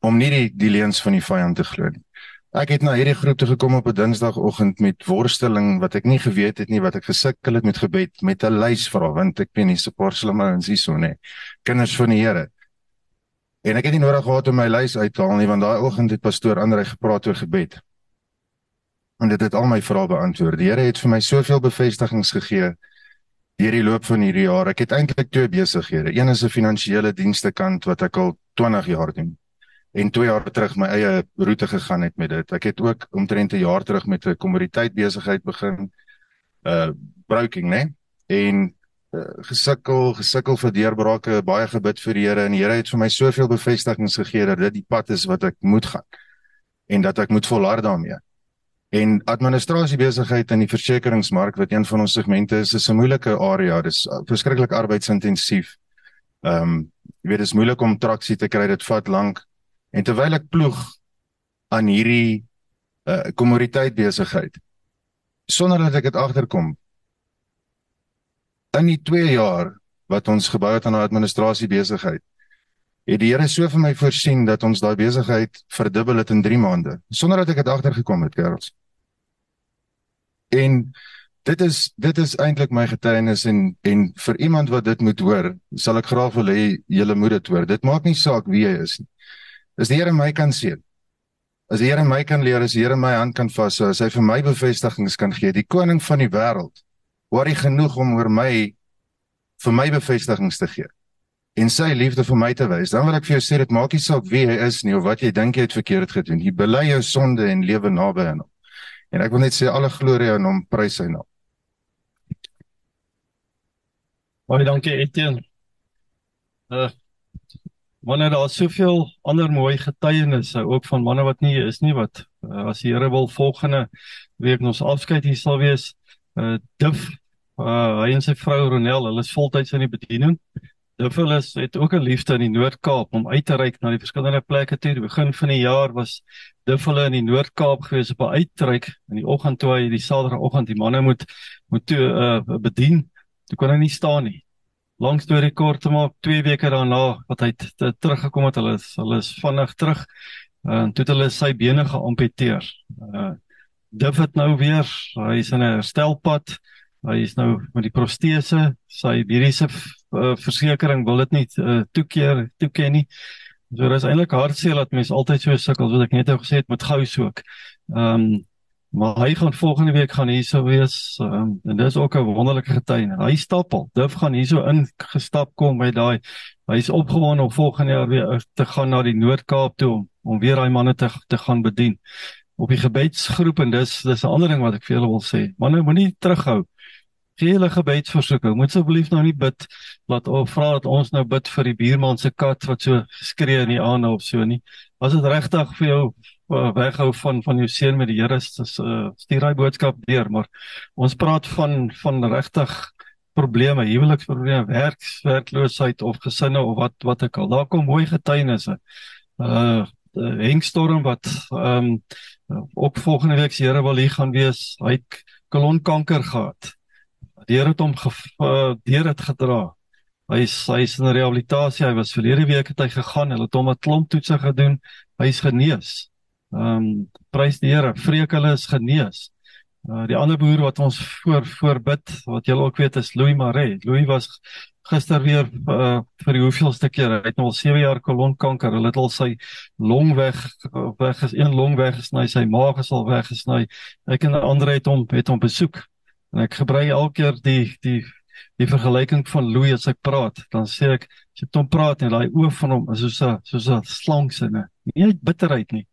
Om nie die, die leuns van die vyand te glo nie. Ek het na hierdie groep toe gekom op 'n Dinsdagoggend met worsteling wat ek nie geweet het nie wat ek gesukkel het met gebed met 'n lys vra want ek ben nie so paar slimme en siso nê. Kinders van die Here. En ek het nie nodig gehad om my lys uit te haal nie want daai oggend het pastoor Andre gepraat oor gebed. En dit het al my vrae beantwoord. Die Here het vir my soveel bevestigings gegee hierdie loop van hierdie jaar. Ek het eintlik twee besighede. Een is 'n finansiële dienste kant wat ek al 20 jaar doen en 2 jaar terug my eie roete gegaan het met dit. Ek het ook omtrent 'n jaar terug met 'n kommoditeit besigheid begin uh broking, né? En uh, gesukkel, gesukkel vir deurbrake, baie gebid vir die Here en die Here het vir my soveel bevestigings gegee dat dit die pad is wat ek moet gaan en dat ek moet volhard daarmee. En administrasie besigheid in die versekeringsmark wat een van ons segmente is, is 'n moeilike area. Dis uh, verskriklik arbeidsintensief. Ehm, um, jy weet dit is moeilik om traksie te kry, dit vat lank. En terwyl ek ploeg aan hierdie uh kommoditeit besigheid sonder dat ek dit agterkom in die 2 jaar wat ons gebou het aan 'n administrasie besigheid het die Here so vir my voorsien dat ons daai besigheid verdubbel het in 3 maande sonder dat ek dit agtergekom het kerels. En dit is dit is eintlik my getuienis en en vir iemand wat dit moet hoor sal ek graag wil hê julle moet dit hoor. Dit maak nie saak wie jy is nie As die Here my kan seën. As die Here my kan leer, as die Here my hand kan vashou, as hy vir my bevestigings kan gee, die koning van die wêreld, worry genoeg om oor my vir my bevestigings te gee en sy liefde vir my te wys. Dan wil ek vir jou sê dit maak nie saak wie hy is nie of wat jy dink jy het verkeerd gedoen. Jy bely jou sonde en lewe naby aan hom. En ek wil net sê alle glorie aan hom, prys sy naam. Baie dankie Etienne. Uh Wanneer daar soveel ander mooi getuienisse ook van manne wat nie is nie wat uh, as die Here wil volgende week ons afskeid hier sal wees. Uh Dif uh hy en sy vrou Ronel, hulle is voltyds in die bediening. Dif hulle het ook 'n liefde in die Noord-Kaap om uit te reik na die verskillende plekke toe. Die begin van die jaar was Dif hulle in die Noord-Kaap gewees op 'n uitreik in die oggend toe hy die Saterdagoggend die manne moet moet toe uh bedien. Toe kon hy nie staan nie lang storie kort te maak, 2 weke daarna wat hy teruggekom het, hulle is hulle is vinnig terug. Uh, en toe het hulle sy bene geamputeer. Uh David nou weer, hy is in 'n herstelpad. Hy is nou met die protese, sy mediese uh, versekering wil dit nie uh, toekeer toeken nie. So dis eintlik hartseer dat mense altyd so sukkel, soos ek net nou gesê het met gous ook. Ehm um, Maar hy gaan volgende week gaan hierso wees um, en dis ook 'n wonderlike getuienis. Hy stap al. Duf gaan hierso ingestap kom by daai hy's opgewonde om volgende jaar weer te gaan na die Noord-Kaap toe om om weer daai manne te te gaan bedien op die gebedsgroep en dis dis 'n ander ding wat ek vir julle wil sê. Manne moenie terughou. Gee hulle gebedsversoeke. Moet asseblief nou nie bid laat of vra dat ons nou bid vir die buurman se kat wat so skree in die aand of so nie. Was dit regtig vir jou uh, weghou van van jou seun met die Here is uh, stuur daai boodskap deur maar ons praat van van regtig probleme huweliksprobleme werkswerkloosheid of gesinne of wat wat ek al. Daar kom mooi getuienisse. Uh hengstorm wat ehm um, op volgende week se Here wil hier gaan wees. Hy het kolonkanker gehad. Die Here het hom deur dit gedra. Hy is hy is in rehabilitasie. Hy was verlede week het hy gegaan. Hulle het hom 'n klomp toetse gedoen. Hy's genees Ehm um, prys die Here, vreek hulle is genees. Uh die ander boer wat ons voor voorbid, wat julle ook weet is Louis Maree. Louis was gister weer uh vir die hoeveelste keer, hy het nou al 7 jaar kolonkanker. Hulle het al sy long weg weg is een long weggesny, sy maag is al weggesny. Ek en ander het hom het hom besoek. En ek gebruik elke keer die die die vergelyking van Louis as ek praat, dan sê ek as ek hom praat en daai oë van hom is soos 'n soos 'n slang se, nie. Nie bitterheid nie.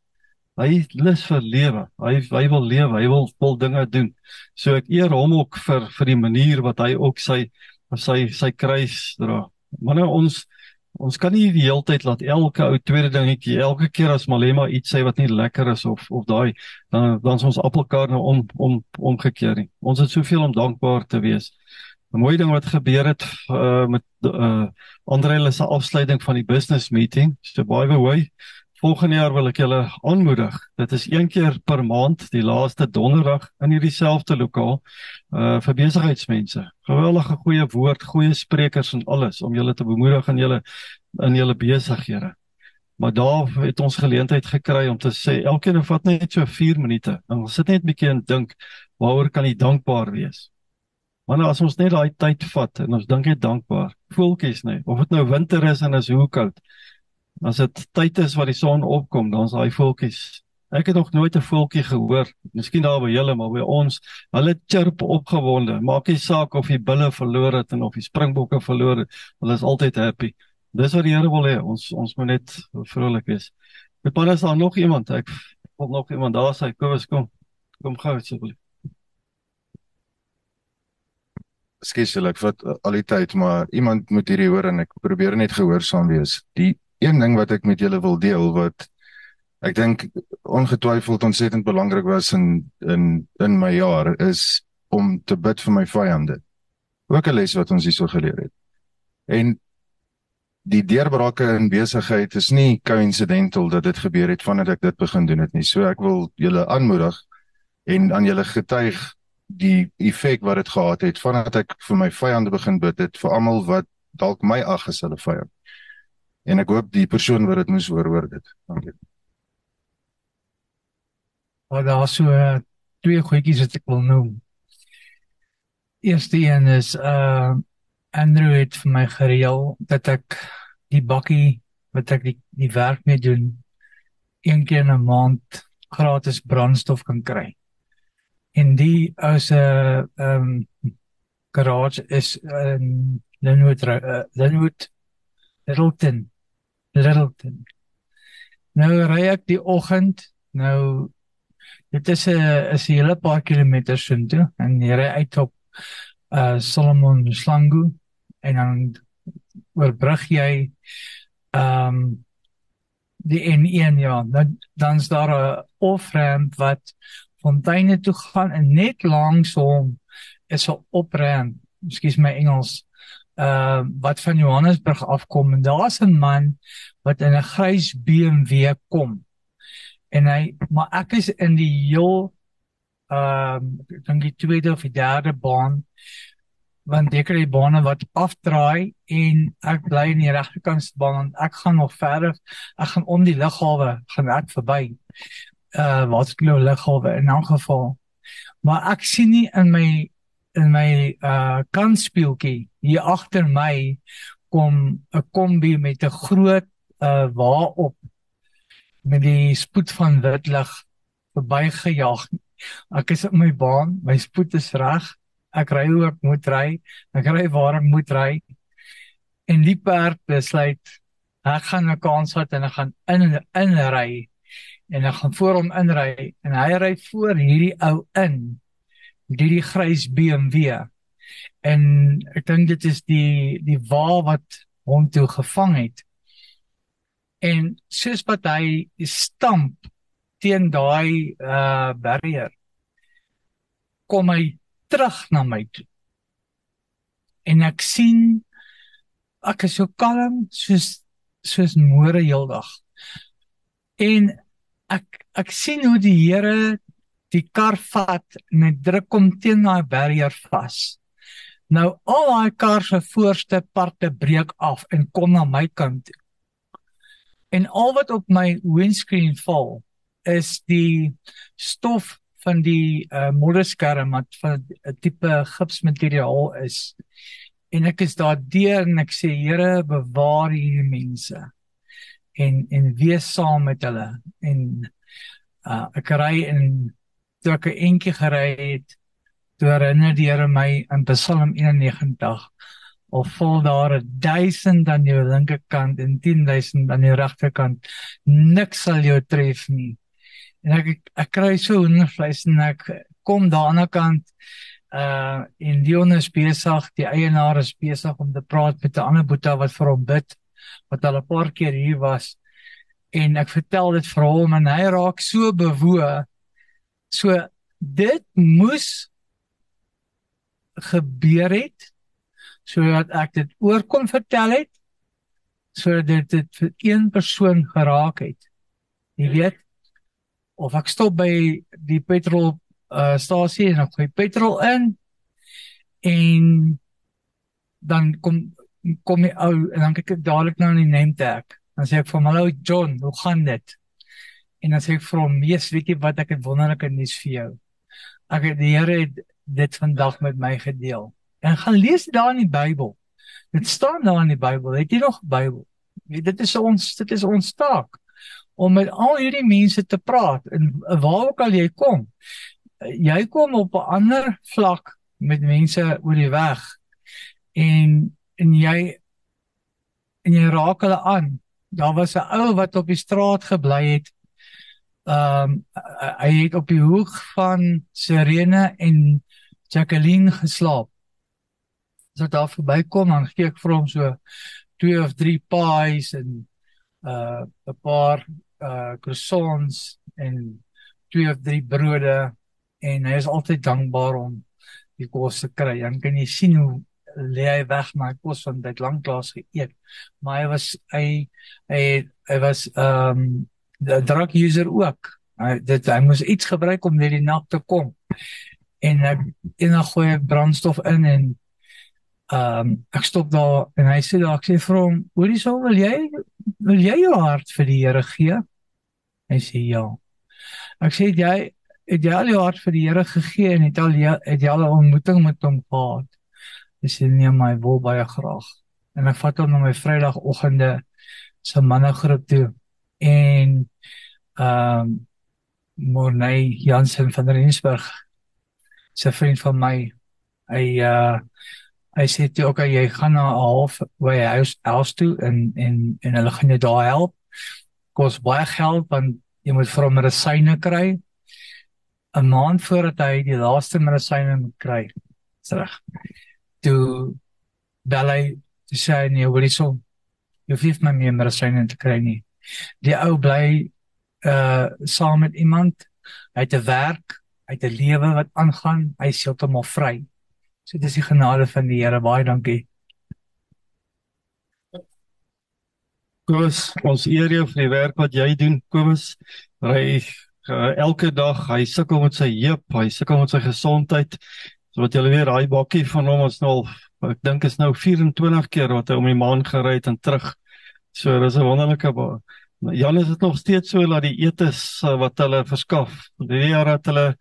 Hy lus vir lewe. Hy hy wil lewe. Hy wil vol dinge doen. So ek eer hom ook vir vir die manier wat hy ook sy sy sy kruis dra. Maar nou ons ons kan nie die hele tyd laat elke ou tweede dingetjie elke keer as Malema iets sê wat nie lekker is of of daai dan dan ons appelkaart nou om om omgekeer nie. Ons het soveel om dankbaar te wees. 'n mooi ding wat gebeur het uh, met uh Andre se afsluiting van die business meeting. So by the way, volgende jaar wil ek julle aanmoedig. Dit is een keer per maand, die laaste donderdag in hierdie selfde lokaal uh vir besigheidsmense. Geweldige goeie woord, goeie sprekers en alles om julle te bemoedig in julle in julle besighede. Maar daar het ons geleentheid gekry om te sê elkeen vat net so 4 minute. En ons sit net 'n bietjie en dink waaroor kan jy dankbaar wees? Want as ons net daai tyd vat en ons dink net dankbaar, voeltjies net, of dit nou winter is en is hoe koud. As dit tyd is wat die son opkom, dan is daai voeltjies. Ek het nog nooit 'n voeltjie gehoor. Miskien daar by julle, maar by ons, hulle chirp opgewonde. Maak nie saak of die bulle verloor het en of die springbokke verloor het, hulle is altyd happy. Dis wat die Here wil hê. Ons ons moet net vrolik wees. Met maar is daar nog iemand. Ek wil nog iemand daar sê. Eens kom. Kom gou asseblief. skielik wat al die tyd maar iemand moet hierdie hoor en ek probeer net gehoorsaam wees. Die een ding wat ek met julle wil deel wat ek dink ongetwyfeld ontsettend belangrik was in in in my jaar is om te bid vir my vyande. Ook 'n les wat ons hierso geleer het. En die deurbrake in besigheid is nie coincidental dat dit gebeur het vandat ek dit begin doen het nie. So ek wil julle aanmoedig en aan julle getuig die effek wat dit gehad het vandat ek vir my vyande begin bid het vir almal wat dalk my ag as hulle vyand. En ek hoop die persoon wat dit moes hoor hoor dit. Dankie. Maar daar is so uh, twee goedjies wat ek wil noem. Eerste een is uh Andrew het vir my gereël dat ek die bakkie wat ek die, die werk mee doen een keer 'n maand gratis brandstof kan kry en die ou se ehm um, garage is in Linwood uh, Linwood Littleton Littleton nou ry ek die oggend nou dit is 'n is 'n hele paar kilometers so toe en ry uit op uh Solomon Slangu en dan oorbrug jy ehm um, die N1 ja dan dan's daar 'n off-ramp wat fonteine toe gaan en net langs hom is 'n opren, ekskuus my Engels, uh wat van Johannesburg afkom en daar's 'n man wat in 'n grys BMW kom. En hy maar ek is in die heel uh, ek dink die tweede of die derde baan want ek kry bane wat afdraai en ek bly in die regterkant baan ek gaan nog verder ek gaan om die lughawe gaan ek verby uh wat ek nou liggawe in 'n geval. Maar ek sien nie in my in my uh kanspeeltjie hier agter my kom 'n kombi met 'n groot uh waarop met die spoed van wit lig verbygejaag. Ek is op my baan, my spoed is reg. Ek ry hoe ek moet ry. Ek ry waar ek moet ry. En die perd besluit ek gaan 'n kans vat en ek gaan in in ry en hy gaan voor hom inry en hy ry voor hierdie ou in hierdie grys BMW en ek dink dit is die die wa wat hom toe gevang het. En soos wat hy stamp teen daai uh barrier kom hy terug na my toe. En ek sien ek is so kalm soos soos môre heeldag. En ek ek sien hoe die Here die kar vat en hy druk hom teen daai barrier vas. Nou al daai kar se voorste parte breek af en kom na my kant toe. En al wat op my windscreen val is die stof van die uh, modderskerm wat van 'n tipe gipsmateriaal is. En ek is daar deur en ek sê Here bewaar hierdie mense en en wees saam met hulle en uh, ek ry in toe ek 'n entjie gery het toe herinner die Here my in Psalm 91 of vol daar 1000 aan jou linkerkant en 10000 aan jou regterkant niks sal jou tref nie en ek ek, kry so hoendervleis en ek kom daar aan die kant uh in die ons besig die eienaar is besig om te praat met 'n ander boetie wat vir hom bid wat al 'n paar keer hier was en ek vertel dit vir hom en hy raak so bewoe. So dit moes gebeur het sodat ek dit oor kon vertel het sodat dit dit vir een persoon geraak het. Jy weet of ek stop by die petrol uh stasie en ek gooi petrol in en dan kom kom die ou en dan kyk ek dadelik nou in die name tag. Dan sê ek vir hom, "Hallo John, hoe gaan dit?" En dan sê ek vir hom, "Mees, weet jy wat ek het wonderlike nuus vir jou. Ek het die Here het dit vandag met my gedeel." En gaan lees daar in die Bybel. Dit staan daar in die Bybel. Het jy nog 'n Bybel? Dit is ons dit is ons taak om met al hierdie mense te praat en waar ook al jy kom. Jy kom op 'n ander vlak met mense oor die weg en en jy en jy raak hulle aan. Daar was 'n ou wat op die straat gebly het. Ehm um, hy het op die hoek van Sirene en Jacqueline geslaap. As ek daar verbykom, dan gee ek vir hom so twee of drie pies en uh 'n paar uh croissants en twee of drie brode en hy is altyd dankbaar om die kos te kry. Dan kan jy sien hoe lê hy weg hy kos van dit lanklaas geëet. Maar hy was hy hy hy was ehm um, drug user ook. Hy dit hy moes iets gebruik om net die nag te kom. En ek en dan gooi ek brandstof in en ehm um, ek stop daar en hy sê daar ek sê vir hom, "Hoorie sou wil jy wil jy jou hart vir die Here gee?" Hy sê ja. Ek sê jy het jy al jou hart vir die Here gegee en het al jy het jy al 'n ontmoeting met hom gehad? Hy sê nee, my wil baie graag. En ek vat hom na my Vrydagoggende se mannegroep toe en ehm um, Morney Jansen van Rensburg se vriend van my hy uh hy sê toe okay jy gaan na 'n half by huis huis toe en en en hulle gaan jou daar help. Kos baie geld want jy moet vir hom medisyne kry. 'n Maand voordat hy die laaste medisyne moet kry. Reg. Toe bel hy te sê nee, hoor hierso. Jy hoef my meer medisyne te kry nie. Die ou bly uh saam met iemand. Hy het 'n werk, hy het 'n lewe wat aangaan. Hy is heeltemal vry. So dis die genade van die Here. Baie dankie. Kobus, ons eer jou vir die werk wat jy doen. Kobus, hy uh, elke dag, hy sukkel met sy heup, hy sukkel met sy gesondheid. So wat julle weer daai bakkie van hom ons nou ek dink is nou 24 keer wat hy om die maan gery het en terug. So dis 'n wonderlike ba Jan is dit nog steeds so dat die etes uh, wat hulle verskaf. Die jaar het hulle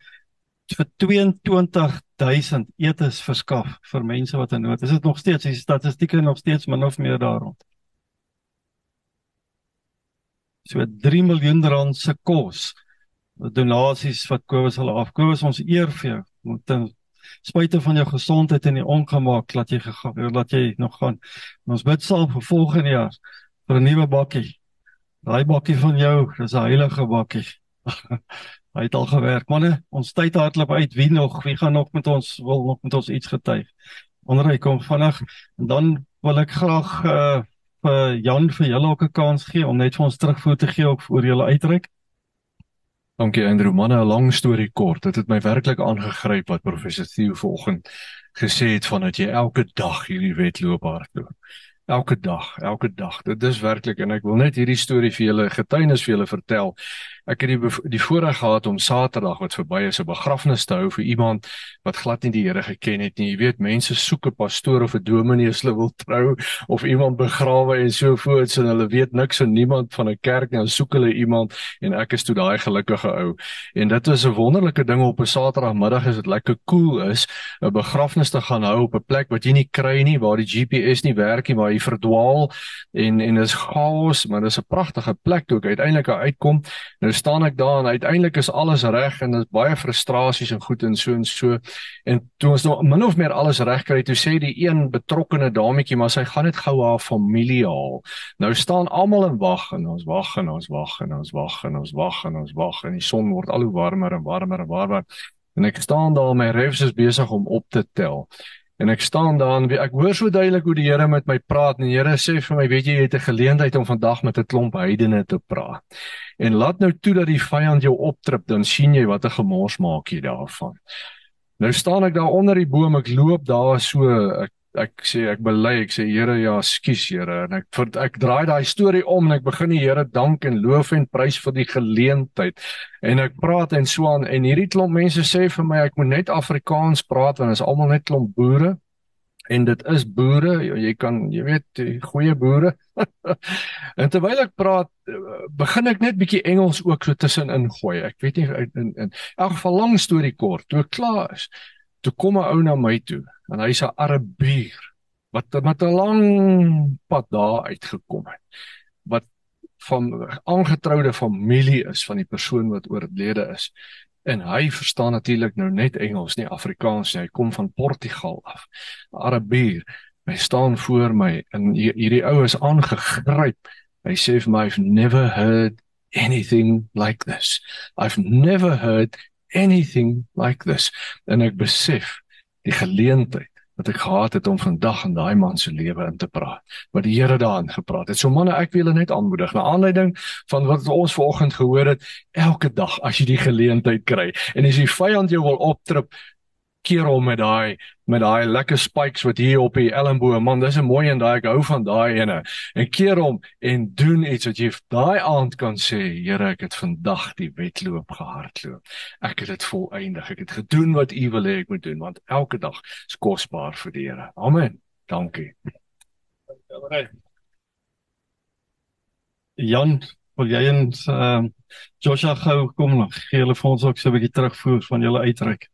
vir 22000 etes verskaf vir mense wat in nood is. Dit nog steeds die statistieke nog steeds min of meer daar rond? So 3 miljoen rand se kos donasies wat Kobus hulle af. Kobus ons eer vir jou. Moet spite van jou gesondheid en die ongemaak laat jy laat jy nog gaan. En ons bid saam vir volgende jaar vir 'n nuwe bakkie. Daai bakkie van jou, dis 'n heilige bakkie. [LAUGHS] Hy het al gewerk. Manne, ons tyd hardloop uit. Wie nog? Wie gaan nog met ons wil nog met ons iets getuig? Onderry kom vinnig en dan wil ek graag uh vir Jan vir julle ook 'n kans gee om net vir ons terugvoer te gee ook oor julle uitreik. Dankie Andrew. Manne, 'n lang storie kort. Dit het my werklik aangegryp wat professor Theo vanoggend gesê het van dat jy elke dag hierdie wedloop hardloop. Elke dag, elke dag. Dit is werklik en ek wil net hierdie storie vir julle getuienis vir julle vertel. Ek het die die voorreg gehad om Saterdag wat verby is 'n begrafnis te hou vir iemand wat glad nie die Here geken het nie. Jy weet, mense soek 'n pastoor of 'n dominee as hulle wil trou of iemand begrawe en so voort en hulle weet niks van niemand van 'n kerk nie. Dan soek hulle iemand en ek is toe daai gelukkige ou. En dit was 'n wonderlike ding op 'n Saterdagmiddag as dit lekker cool is, 'n begrafnis te gaan hou op 'n plek wat jy nie kry nie, waar die GPS nie werk nie, waar jy verdwaal en en dis chaos, maar dis 'n pragtige plek toe ek uiteindelik uitkom. Nou staan ek daar en uiteindelik is alles reg en daar's baie frustrasies en goed en so en so. En toe ons nou min of meer alles reg kry, toe sê die een betrokkene dametjie, maar sy gaan net gou haar familie haal. Nou staan almal in wag en ons wag en ons wag en ons wag en ons wag en ons wag en die son word al hoe warmer en warmer en warmer. En ek staan daar, my refs is besig om op te tel. En ek staan daar en ek hoor so duidelik hoe die Here met my praat en die Here sê vir my, weet jy, jy het 'n geleentheid om vandag met 'n klomp heidene te praat. En laat nou toe dat die vyand jou optrip, dan sien jy wat 'n gemors maak jy daarvan. Nou staan ek daar onder die boom, ek loop daar so ek ek sê ek bely, ek sê Here, ja, skus Here. En ek vir ek draai daai storie om en ek begin die Here dank en loof en prys vir die geleentheid. En ek praat en so aan en hierdie klomp mense sê vir my ek moet net Afrikaans praat want is almal net klomp boere. En dit is boere jy kan jy weet goeie boere. [LAUGHS] En terwyl ek praat begin ek net bietjie Engels ook so tussenin gooi. Ek weet nie in in elk geval lang storie kort. Toe ek klaar is toe kom 'n ou na my toe en hy's 'n Arabier wat met 'n lang pad daar uitgekom het wat van aangetroude familie is van die persoon wat oorlede is. En hy verstaan natuurlik nou net Engels nie Afrikaans nie. Hy kom van Portugal af. Arabier hy staan voor my en hierdie ou is aangegryp. Hy sê vir my I've never heard anything like this. I've never heard anything like this. En ek besef die geleentheid wat ek gehad het om vandag in daai man se lewe in te praat. Wat die Here daarin gepraat het. So manne, ek wil julle net aanmoedig na aanleiding van wat ons vanoggend gehoor het, elke dag as jy die geleentheid kry en as die vyand jou wil optrip, keer hom met daai met daai lekker spikes wat hier op die elmboog man dis 'n mooi en daai ek hou van daai ene. En keer hom en doen iets wat jy daai aand kan sê Here ek het vandag die wedloop gehardloop. Ek het dit volëindig. Ek het gedoen wat u wil hê ek moet doen want elke dag is kosbaar vir die Here. Amen. Dankie. Jan wil jy eens uh, Joshua gou kom nog gee hulle vir ons ook so 'n bietjie terugvoer van julle uitreik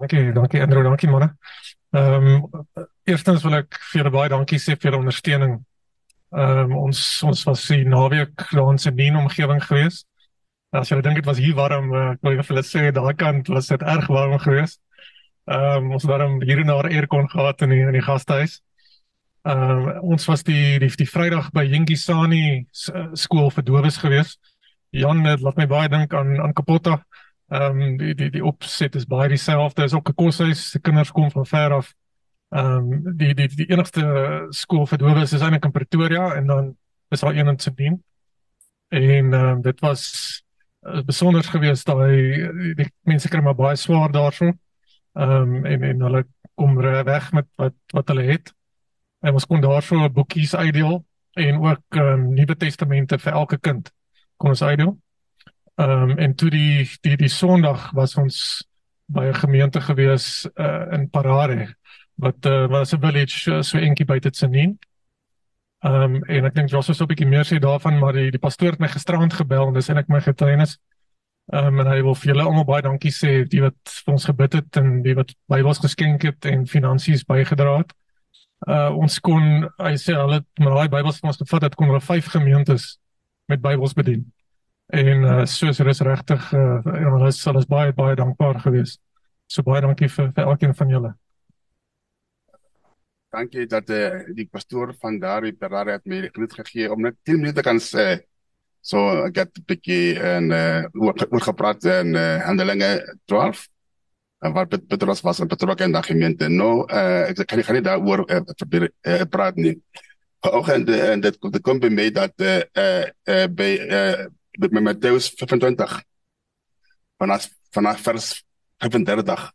Dankie, dankie Andrew, dankie manne. Ehm um, eerstens wil ek vir julle baie dankie sê vir julle ondersteuning. Ehm um, ons ons was hier naweek daar in Sydney omgewing geweest. As jy dink dit was hier warm, uh, ek wil vir julle sê daai kant was dit erg warm geweest. Ehm um, ons het daarom hier en daar aircon gehad in die in die gastehuis. Ehm um, ons was die die, die Vrydag by Jingisani skool vir dowes geweest. Jan het laat my baie dink aan aan Kapota. Ehm um, die die die opset is baie dieselfde. Is ook 'n koshuis. Die kinders kom van ver af. Ehm um, die die die enigste skool vir dowes is eintlik in Pretoria en dan is daar een in Sydney. En ehm um, dit was uh, besonder geweest daai die, die mense kry maar baie swaar daarso. Ehm um, en en hulle kom weg met wat wat hulle het. En ons kon daarso boekies uitdeel en ook ehm um, Nuwe Testamente vir elke kind kon ons uitdeel. Ehm um, en toe die die die Sondag was ons by 'n gemeente gewees uh, in Parare wat uh, was 'n village uh, so eentjie buite Tsenin. Ehm um, en ek dink Joshua sou 'n bietjie meer sê daarvan maar die die pastoor het my gisterand gebel en dis en ek my getuienis. Ehm um, en hy wil vir julle almal baie dankie sê die wat vir ons gebid het en die wat Bybels geskenk het en finansies bygedra het. Uh ons kon hy sê hulle met daai Bybels wat ons gevat het kon hulle vyf gemeentes met Bybels bedien en uh, soos is regtig uh, hulle is hulle is baie baie dankbaar geweest. So baie dankie vir vir elkeen van julle. Dankie dat uh, die pastoor van daardie Ferrari het my groet gegee om net 10 minute kan sê. So ek het 'n bietjie en uh oor gepraat in uh, Handelinge 12 en wat Petrus was en Petrus en daai gemeente. Nou uh ek kan nie gaan nie daaroor uh, uh, praat nie. Ook en, en dit kom by my dat uh uh by uh met Matteus 25 vanaf vanaf vers 35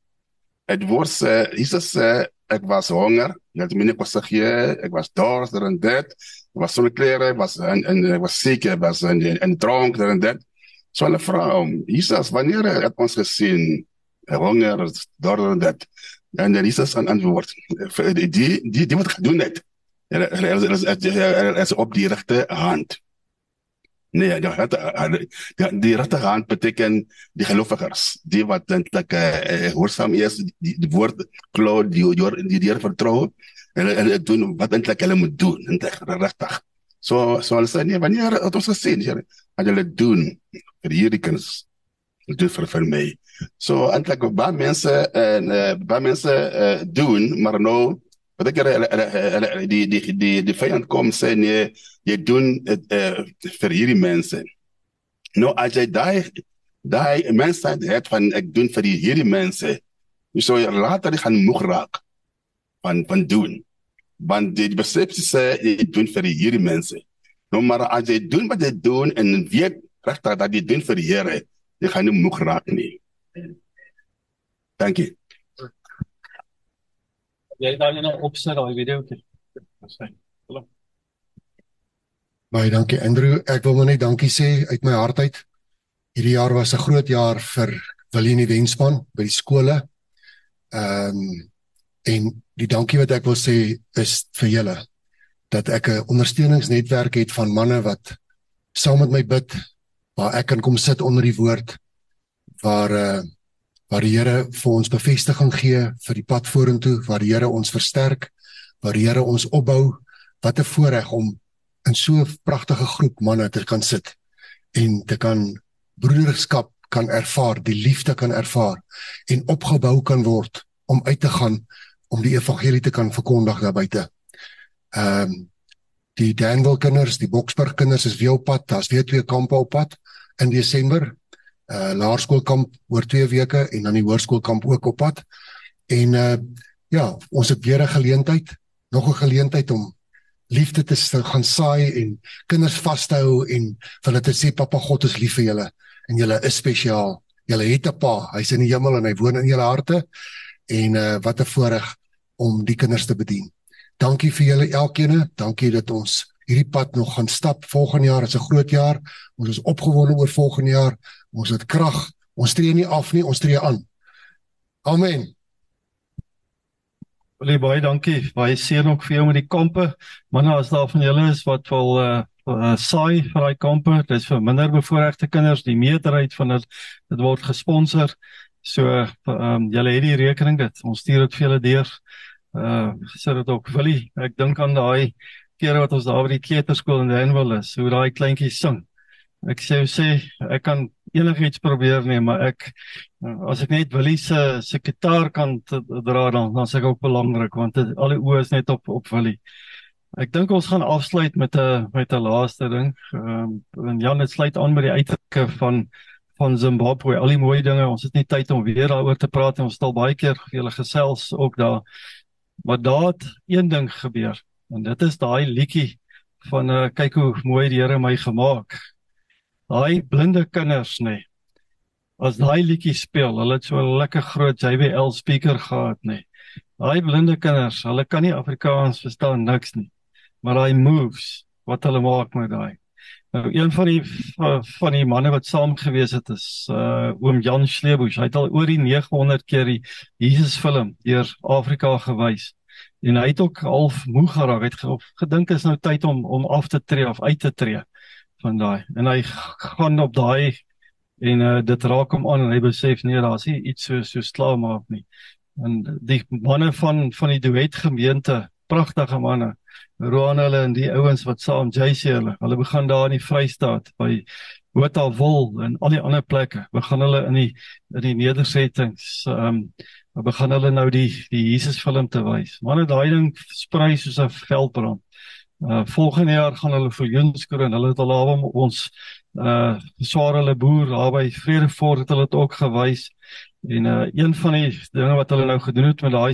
het word sê Jesus sê ek was honger net my nie kos gee. Ek was dors en dit. Ek was sonder klere was en en ek was siek ek was in en dronk en dit. So 'n vrou Jesus wanneer het ons gesien honger dors en dit? En dan Jesus aan antwoord die die die, wat gedoen het. Er is op die regte hand Nee, die regte die, die regte hand beteken die gelowiges, die wat eintlik eh uh, gehoorsaam is, die, die woord glo, die die die Here vertrou en hulle doen wat eintlik hulle moet doen, eintlik regtig. So so hulle sê nee, wanneer het ons gesien, Here, wat hulle doen vir hierdie kinders, hulle doen vir vir my. So eintlik baie mense en uh, baie mense uh, doen, maar nou wat ek die die die die die vyand kom sê nee jy doen dit uh, vir hierdie mense. Nou as jy daai daai mense het van ek doen vir die hierdie mense, jy sou later gaan moeg raak van van doen. Want die persepsie sê jy doen vir die hierdie mense. Nou maar as jy doen wat jy doen en weet regtig dat jy doen vir die Here, jy gaan nie moeg raak nie. Jy dan nou opsit daai video toe. Baie dankie Andrew. Ek wil maar net dankie sê uit my hart uit. Hierdie jaar was 'n groot jaar vir Willie en die wenspan by die skole. Ehm um, en die dankie wat ek wil sê is vir julle dat ek 'n ondersteuningsnetwerk het van manne wat saam met my bid waar ek kan kom sit onder die woord waar uh waar die Here vir ons bevestiging gee vir die pad vorentoe, waar die Here ons versterk, waar die Here ons opbou. Wat 'n voorreg om in so 'n pragtige groep manne te kan sit en te kan broederskap kan ervaar, die liefde kan ervaar en opgebou kan word om uit te gaan om die evangelie te kan verkondig daar buite. Ehm um, die Danville kinders, die Boksburg kinders is weer op pad. Daar's weer twee kampe op pad in Desember. Uh laerskoolkamp oor 2 weke en dan die hoërskoolkamp ook op pad. En uh ja, ons het weer 'n geleentheid, nog 'n geleentheid om liefde te gaan saai en kinders vashou en vir hulle te sê pappa God is lief vir julle en julle is spesiaal. Julle het 'n pa, hy's in die hemel en hy woon in julle harte. En uh wat 'n voorreg om die kinders te bedien. Dankie vir julle elkeen. Dankie dat ons hierdie pad nog gaan stap. Volgende jaar is 'n groot jaar. Ons is opgewonde oor volgende jaar. Ons het krag. Ons tree nie af nie, ons tree aan. Amen. Baie baie dankie. Baie seën ook vir jou met die kampe. Manne, as daar van julle is wat wil uh, uh saai vir daai kampe, dis vir minder bevoorregte kinders. Die meerderheid van dit dit word gesponsor. So ehm um, julle het die rekening dit. Ons stuur dit vir julle deur. Uh sê dit ook Willie. Ek dink aan daai kere wat ons daar by die kleuterskool in Danville is, hoe daai kleintjies sing. Ek sê sê ek kan enigiets probeer nie, maar ek as ek net Willie se se gitaar kan dra dan dan sê ek ook belangrik want dit, al die oë is net op op Willie. Ek dink ons gaan afsluit met 'n met 'n laaste ding. Ehm um, en Jan het sluit aan met die uitdrukke van van Zimbabwe, al die mooi dinge. Ons het nie tyd om weer daaroor te praat en ons stel baie keer julle gesels ook daar. Maar daar het een ding gebeur en dit is daai liedjie van uh, kyk hoe mooi die Here my gemaak. Daai blinde kinders nê. Nee, as daai liedjie speel, hulle het so 'n lekker groot JBL speaker gehad nê. Nee. Daai blinde kinders, hulle kan nie Afrikaans verstaan niks nie. Maar daai moves wat hulle maak met daai Nou een van die van die manne wat saam gewees het is uh oom Jan Sleebush. Hy het al oor die 900 keer die Jesus film deur Afrika gewys. En hy het ook half moeg geraak. Hy het gedink is nou tyd om om af te tree of uit te tree van daai. En hy gaan op daai en uh dit raak hom aan en hy besef nee, daar's iets so so slaam maak nie. En die manne van van die duet gemeente, pragtige manne Roan hulle en die ouens wat saam JC hulle, hulle begin daar in die Vrystaat by Botawil en al die ander plekke. Begin hulle in die in die nedersettings ehm um, begin hulle nou die die Jesus film te wys. Manne daai ding sprei soos 'n veldbrand. Uh volgende jaar gaan hulle vir Joenskroon. Hulle het al daar ons uh swaar hulle boer daar by Vredefort het hulle dit ook gewys. En uh een van die dinge wat hulle nou gedoen het met daai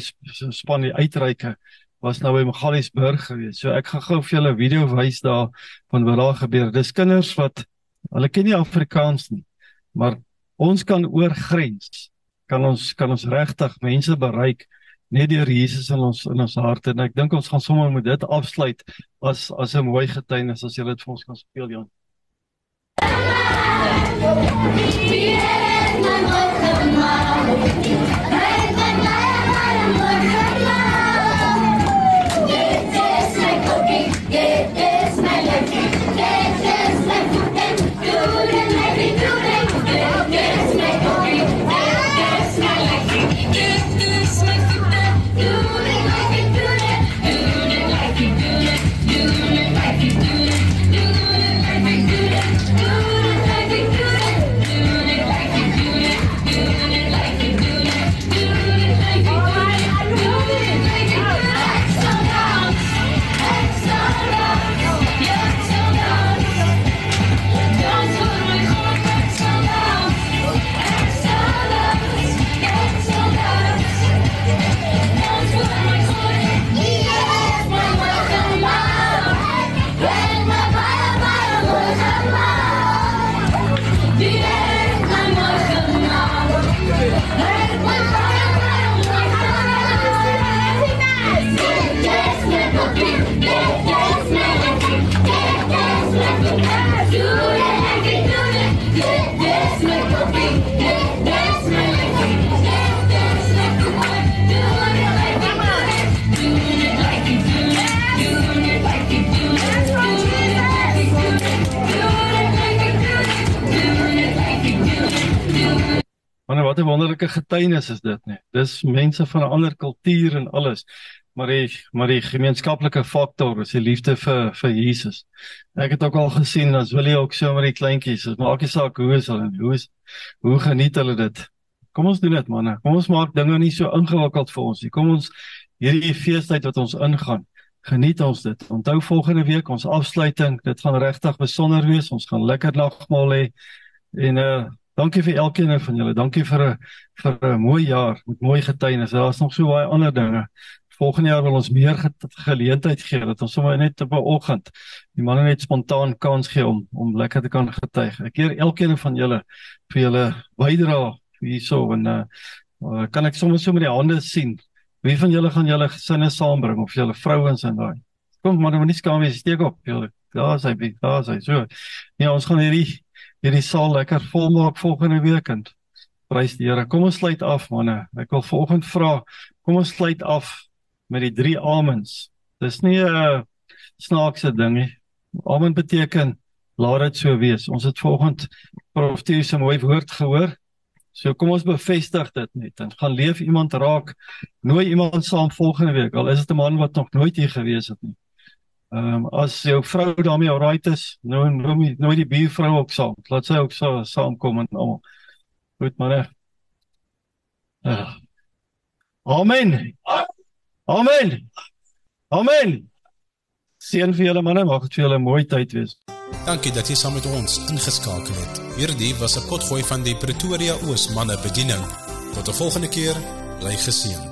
span die uitreike was nou by Magaliesburg gewees. So ek gaan gou vir julle 'n video wys daar van wat daar gebeur. Dis kinders wat hulle ken nie Afrikaans nie, maar ons kan oor grens kan ons kan ons regtig mense bereik net deur Jesus in ons in ons harte en ek dink ons gaan sommer met dit afsluit as as 'n mooi getuienis as jy dit vir ons kan speel Jan. Die het my nooit gemaak. Wat 'n wonderlike getuienis is dit, nee. Dis mense van 'n ander kultuur en alles. Maar die maar die gemeenskaplike faktor is die liefde vir vir Jesus. Ek het ook al gesien as wil jy ook so met die kleintjies, dit maak nie saak hoe is hulle hoe is hoe geniet hulle dit. Kom ons doen dit manne. Kom ons maak dinge nie so ingewikkeld vir ons nie. Kom ons hierdie feestyd wat ons ingaan, geniet ons dit. Onthou volgende week ons afsluiting, dit gaan regtig besonder wees. Ons gaan lekker nagmaal hê en uh dankie vir elkeen van julle. Dankie vir 'n vir 'n mooi jaar met mooi getuienis. Daar's nog so baie ander dinge. Volgende jaar wil ons meer ge geleentheid gee dat ons sommer net op 'n oggend die manne net spontaan kans gee om om lekker te kan getuig. Ek eer elkeen van julle vir julle bydrae hierso en uh, kan ek sommer so met die hande sien Wie van julle gaan julle gesinne saambring of julle vrouens en daai? Kom maar, moenie skaam wees, steek op. Julle, daar is hy, daar is hy. So. Ja, ons gaan hierdie hierdie saal lekker volmaak volgende week en prys die Here. Kom ons sluit af manne. Ek wil vanoggend vra, kom ons sluit af met die drie amens. Dis nie 'n snaakse ding nie. Amen beteken laat dit so wees. Ons het vanoggend profeties se mooi woord gehoor. So kom ons bevestig dit net en gaan leef iemand raak. Nooi iemand saam volgende week al is dit 'n man wat nog nooit hier gewees het nie. Ehm um, as jou vrou daarmee alright is, nou nooi nooi die buurvrou ook saam. Laat sy ook so saamkom en almal. Goed manne. Uh. Amen. Amen. Amen. Seën vir julle manne, mag dit vir julle 'n mooi tyd wees. Dankie dat jy saam met ons ingeskakel het. Hierdie was 'n potgooi van die Pretoria Oos manne bediening. Tot 'n volgende keer, bly geseën.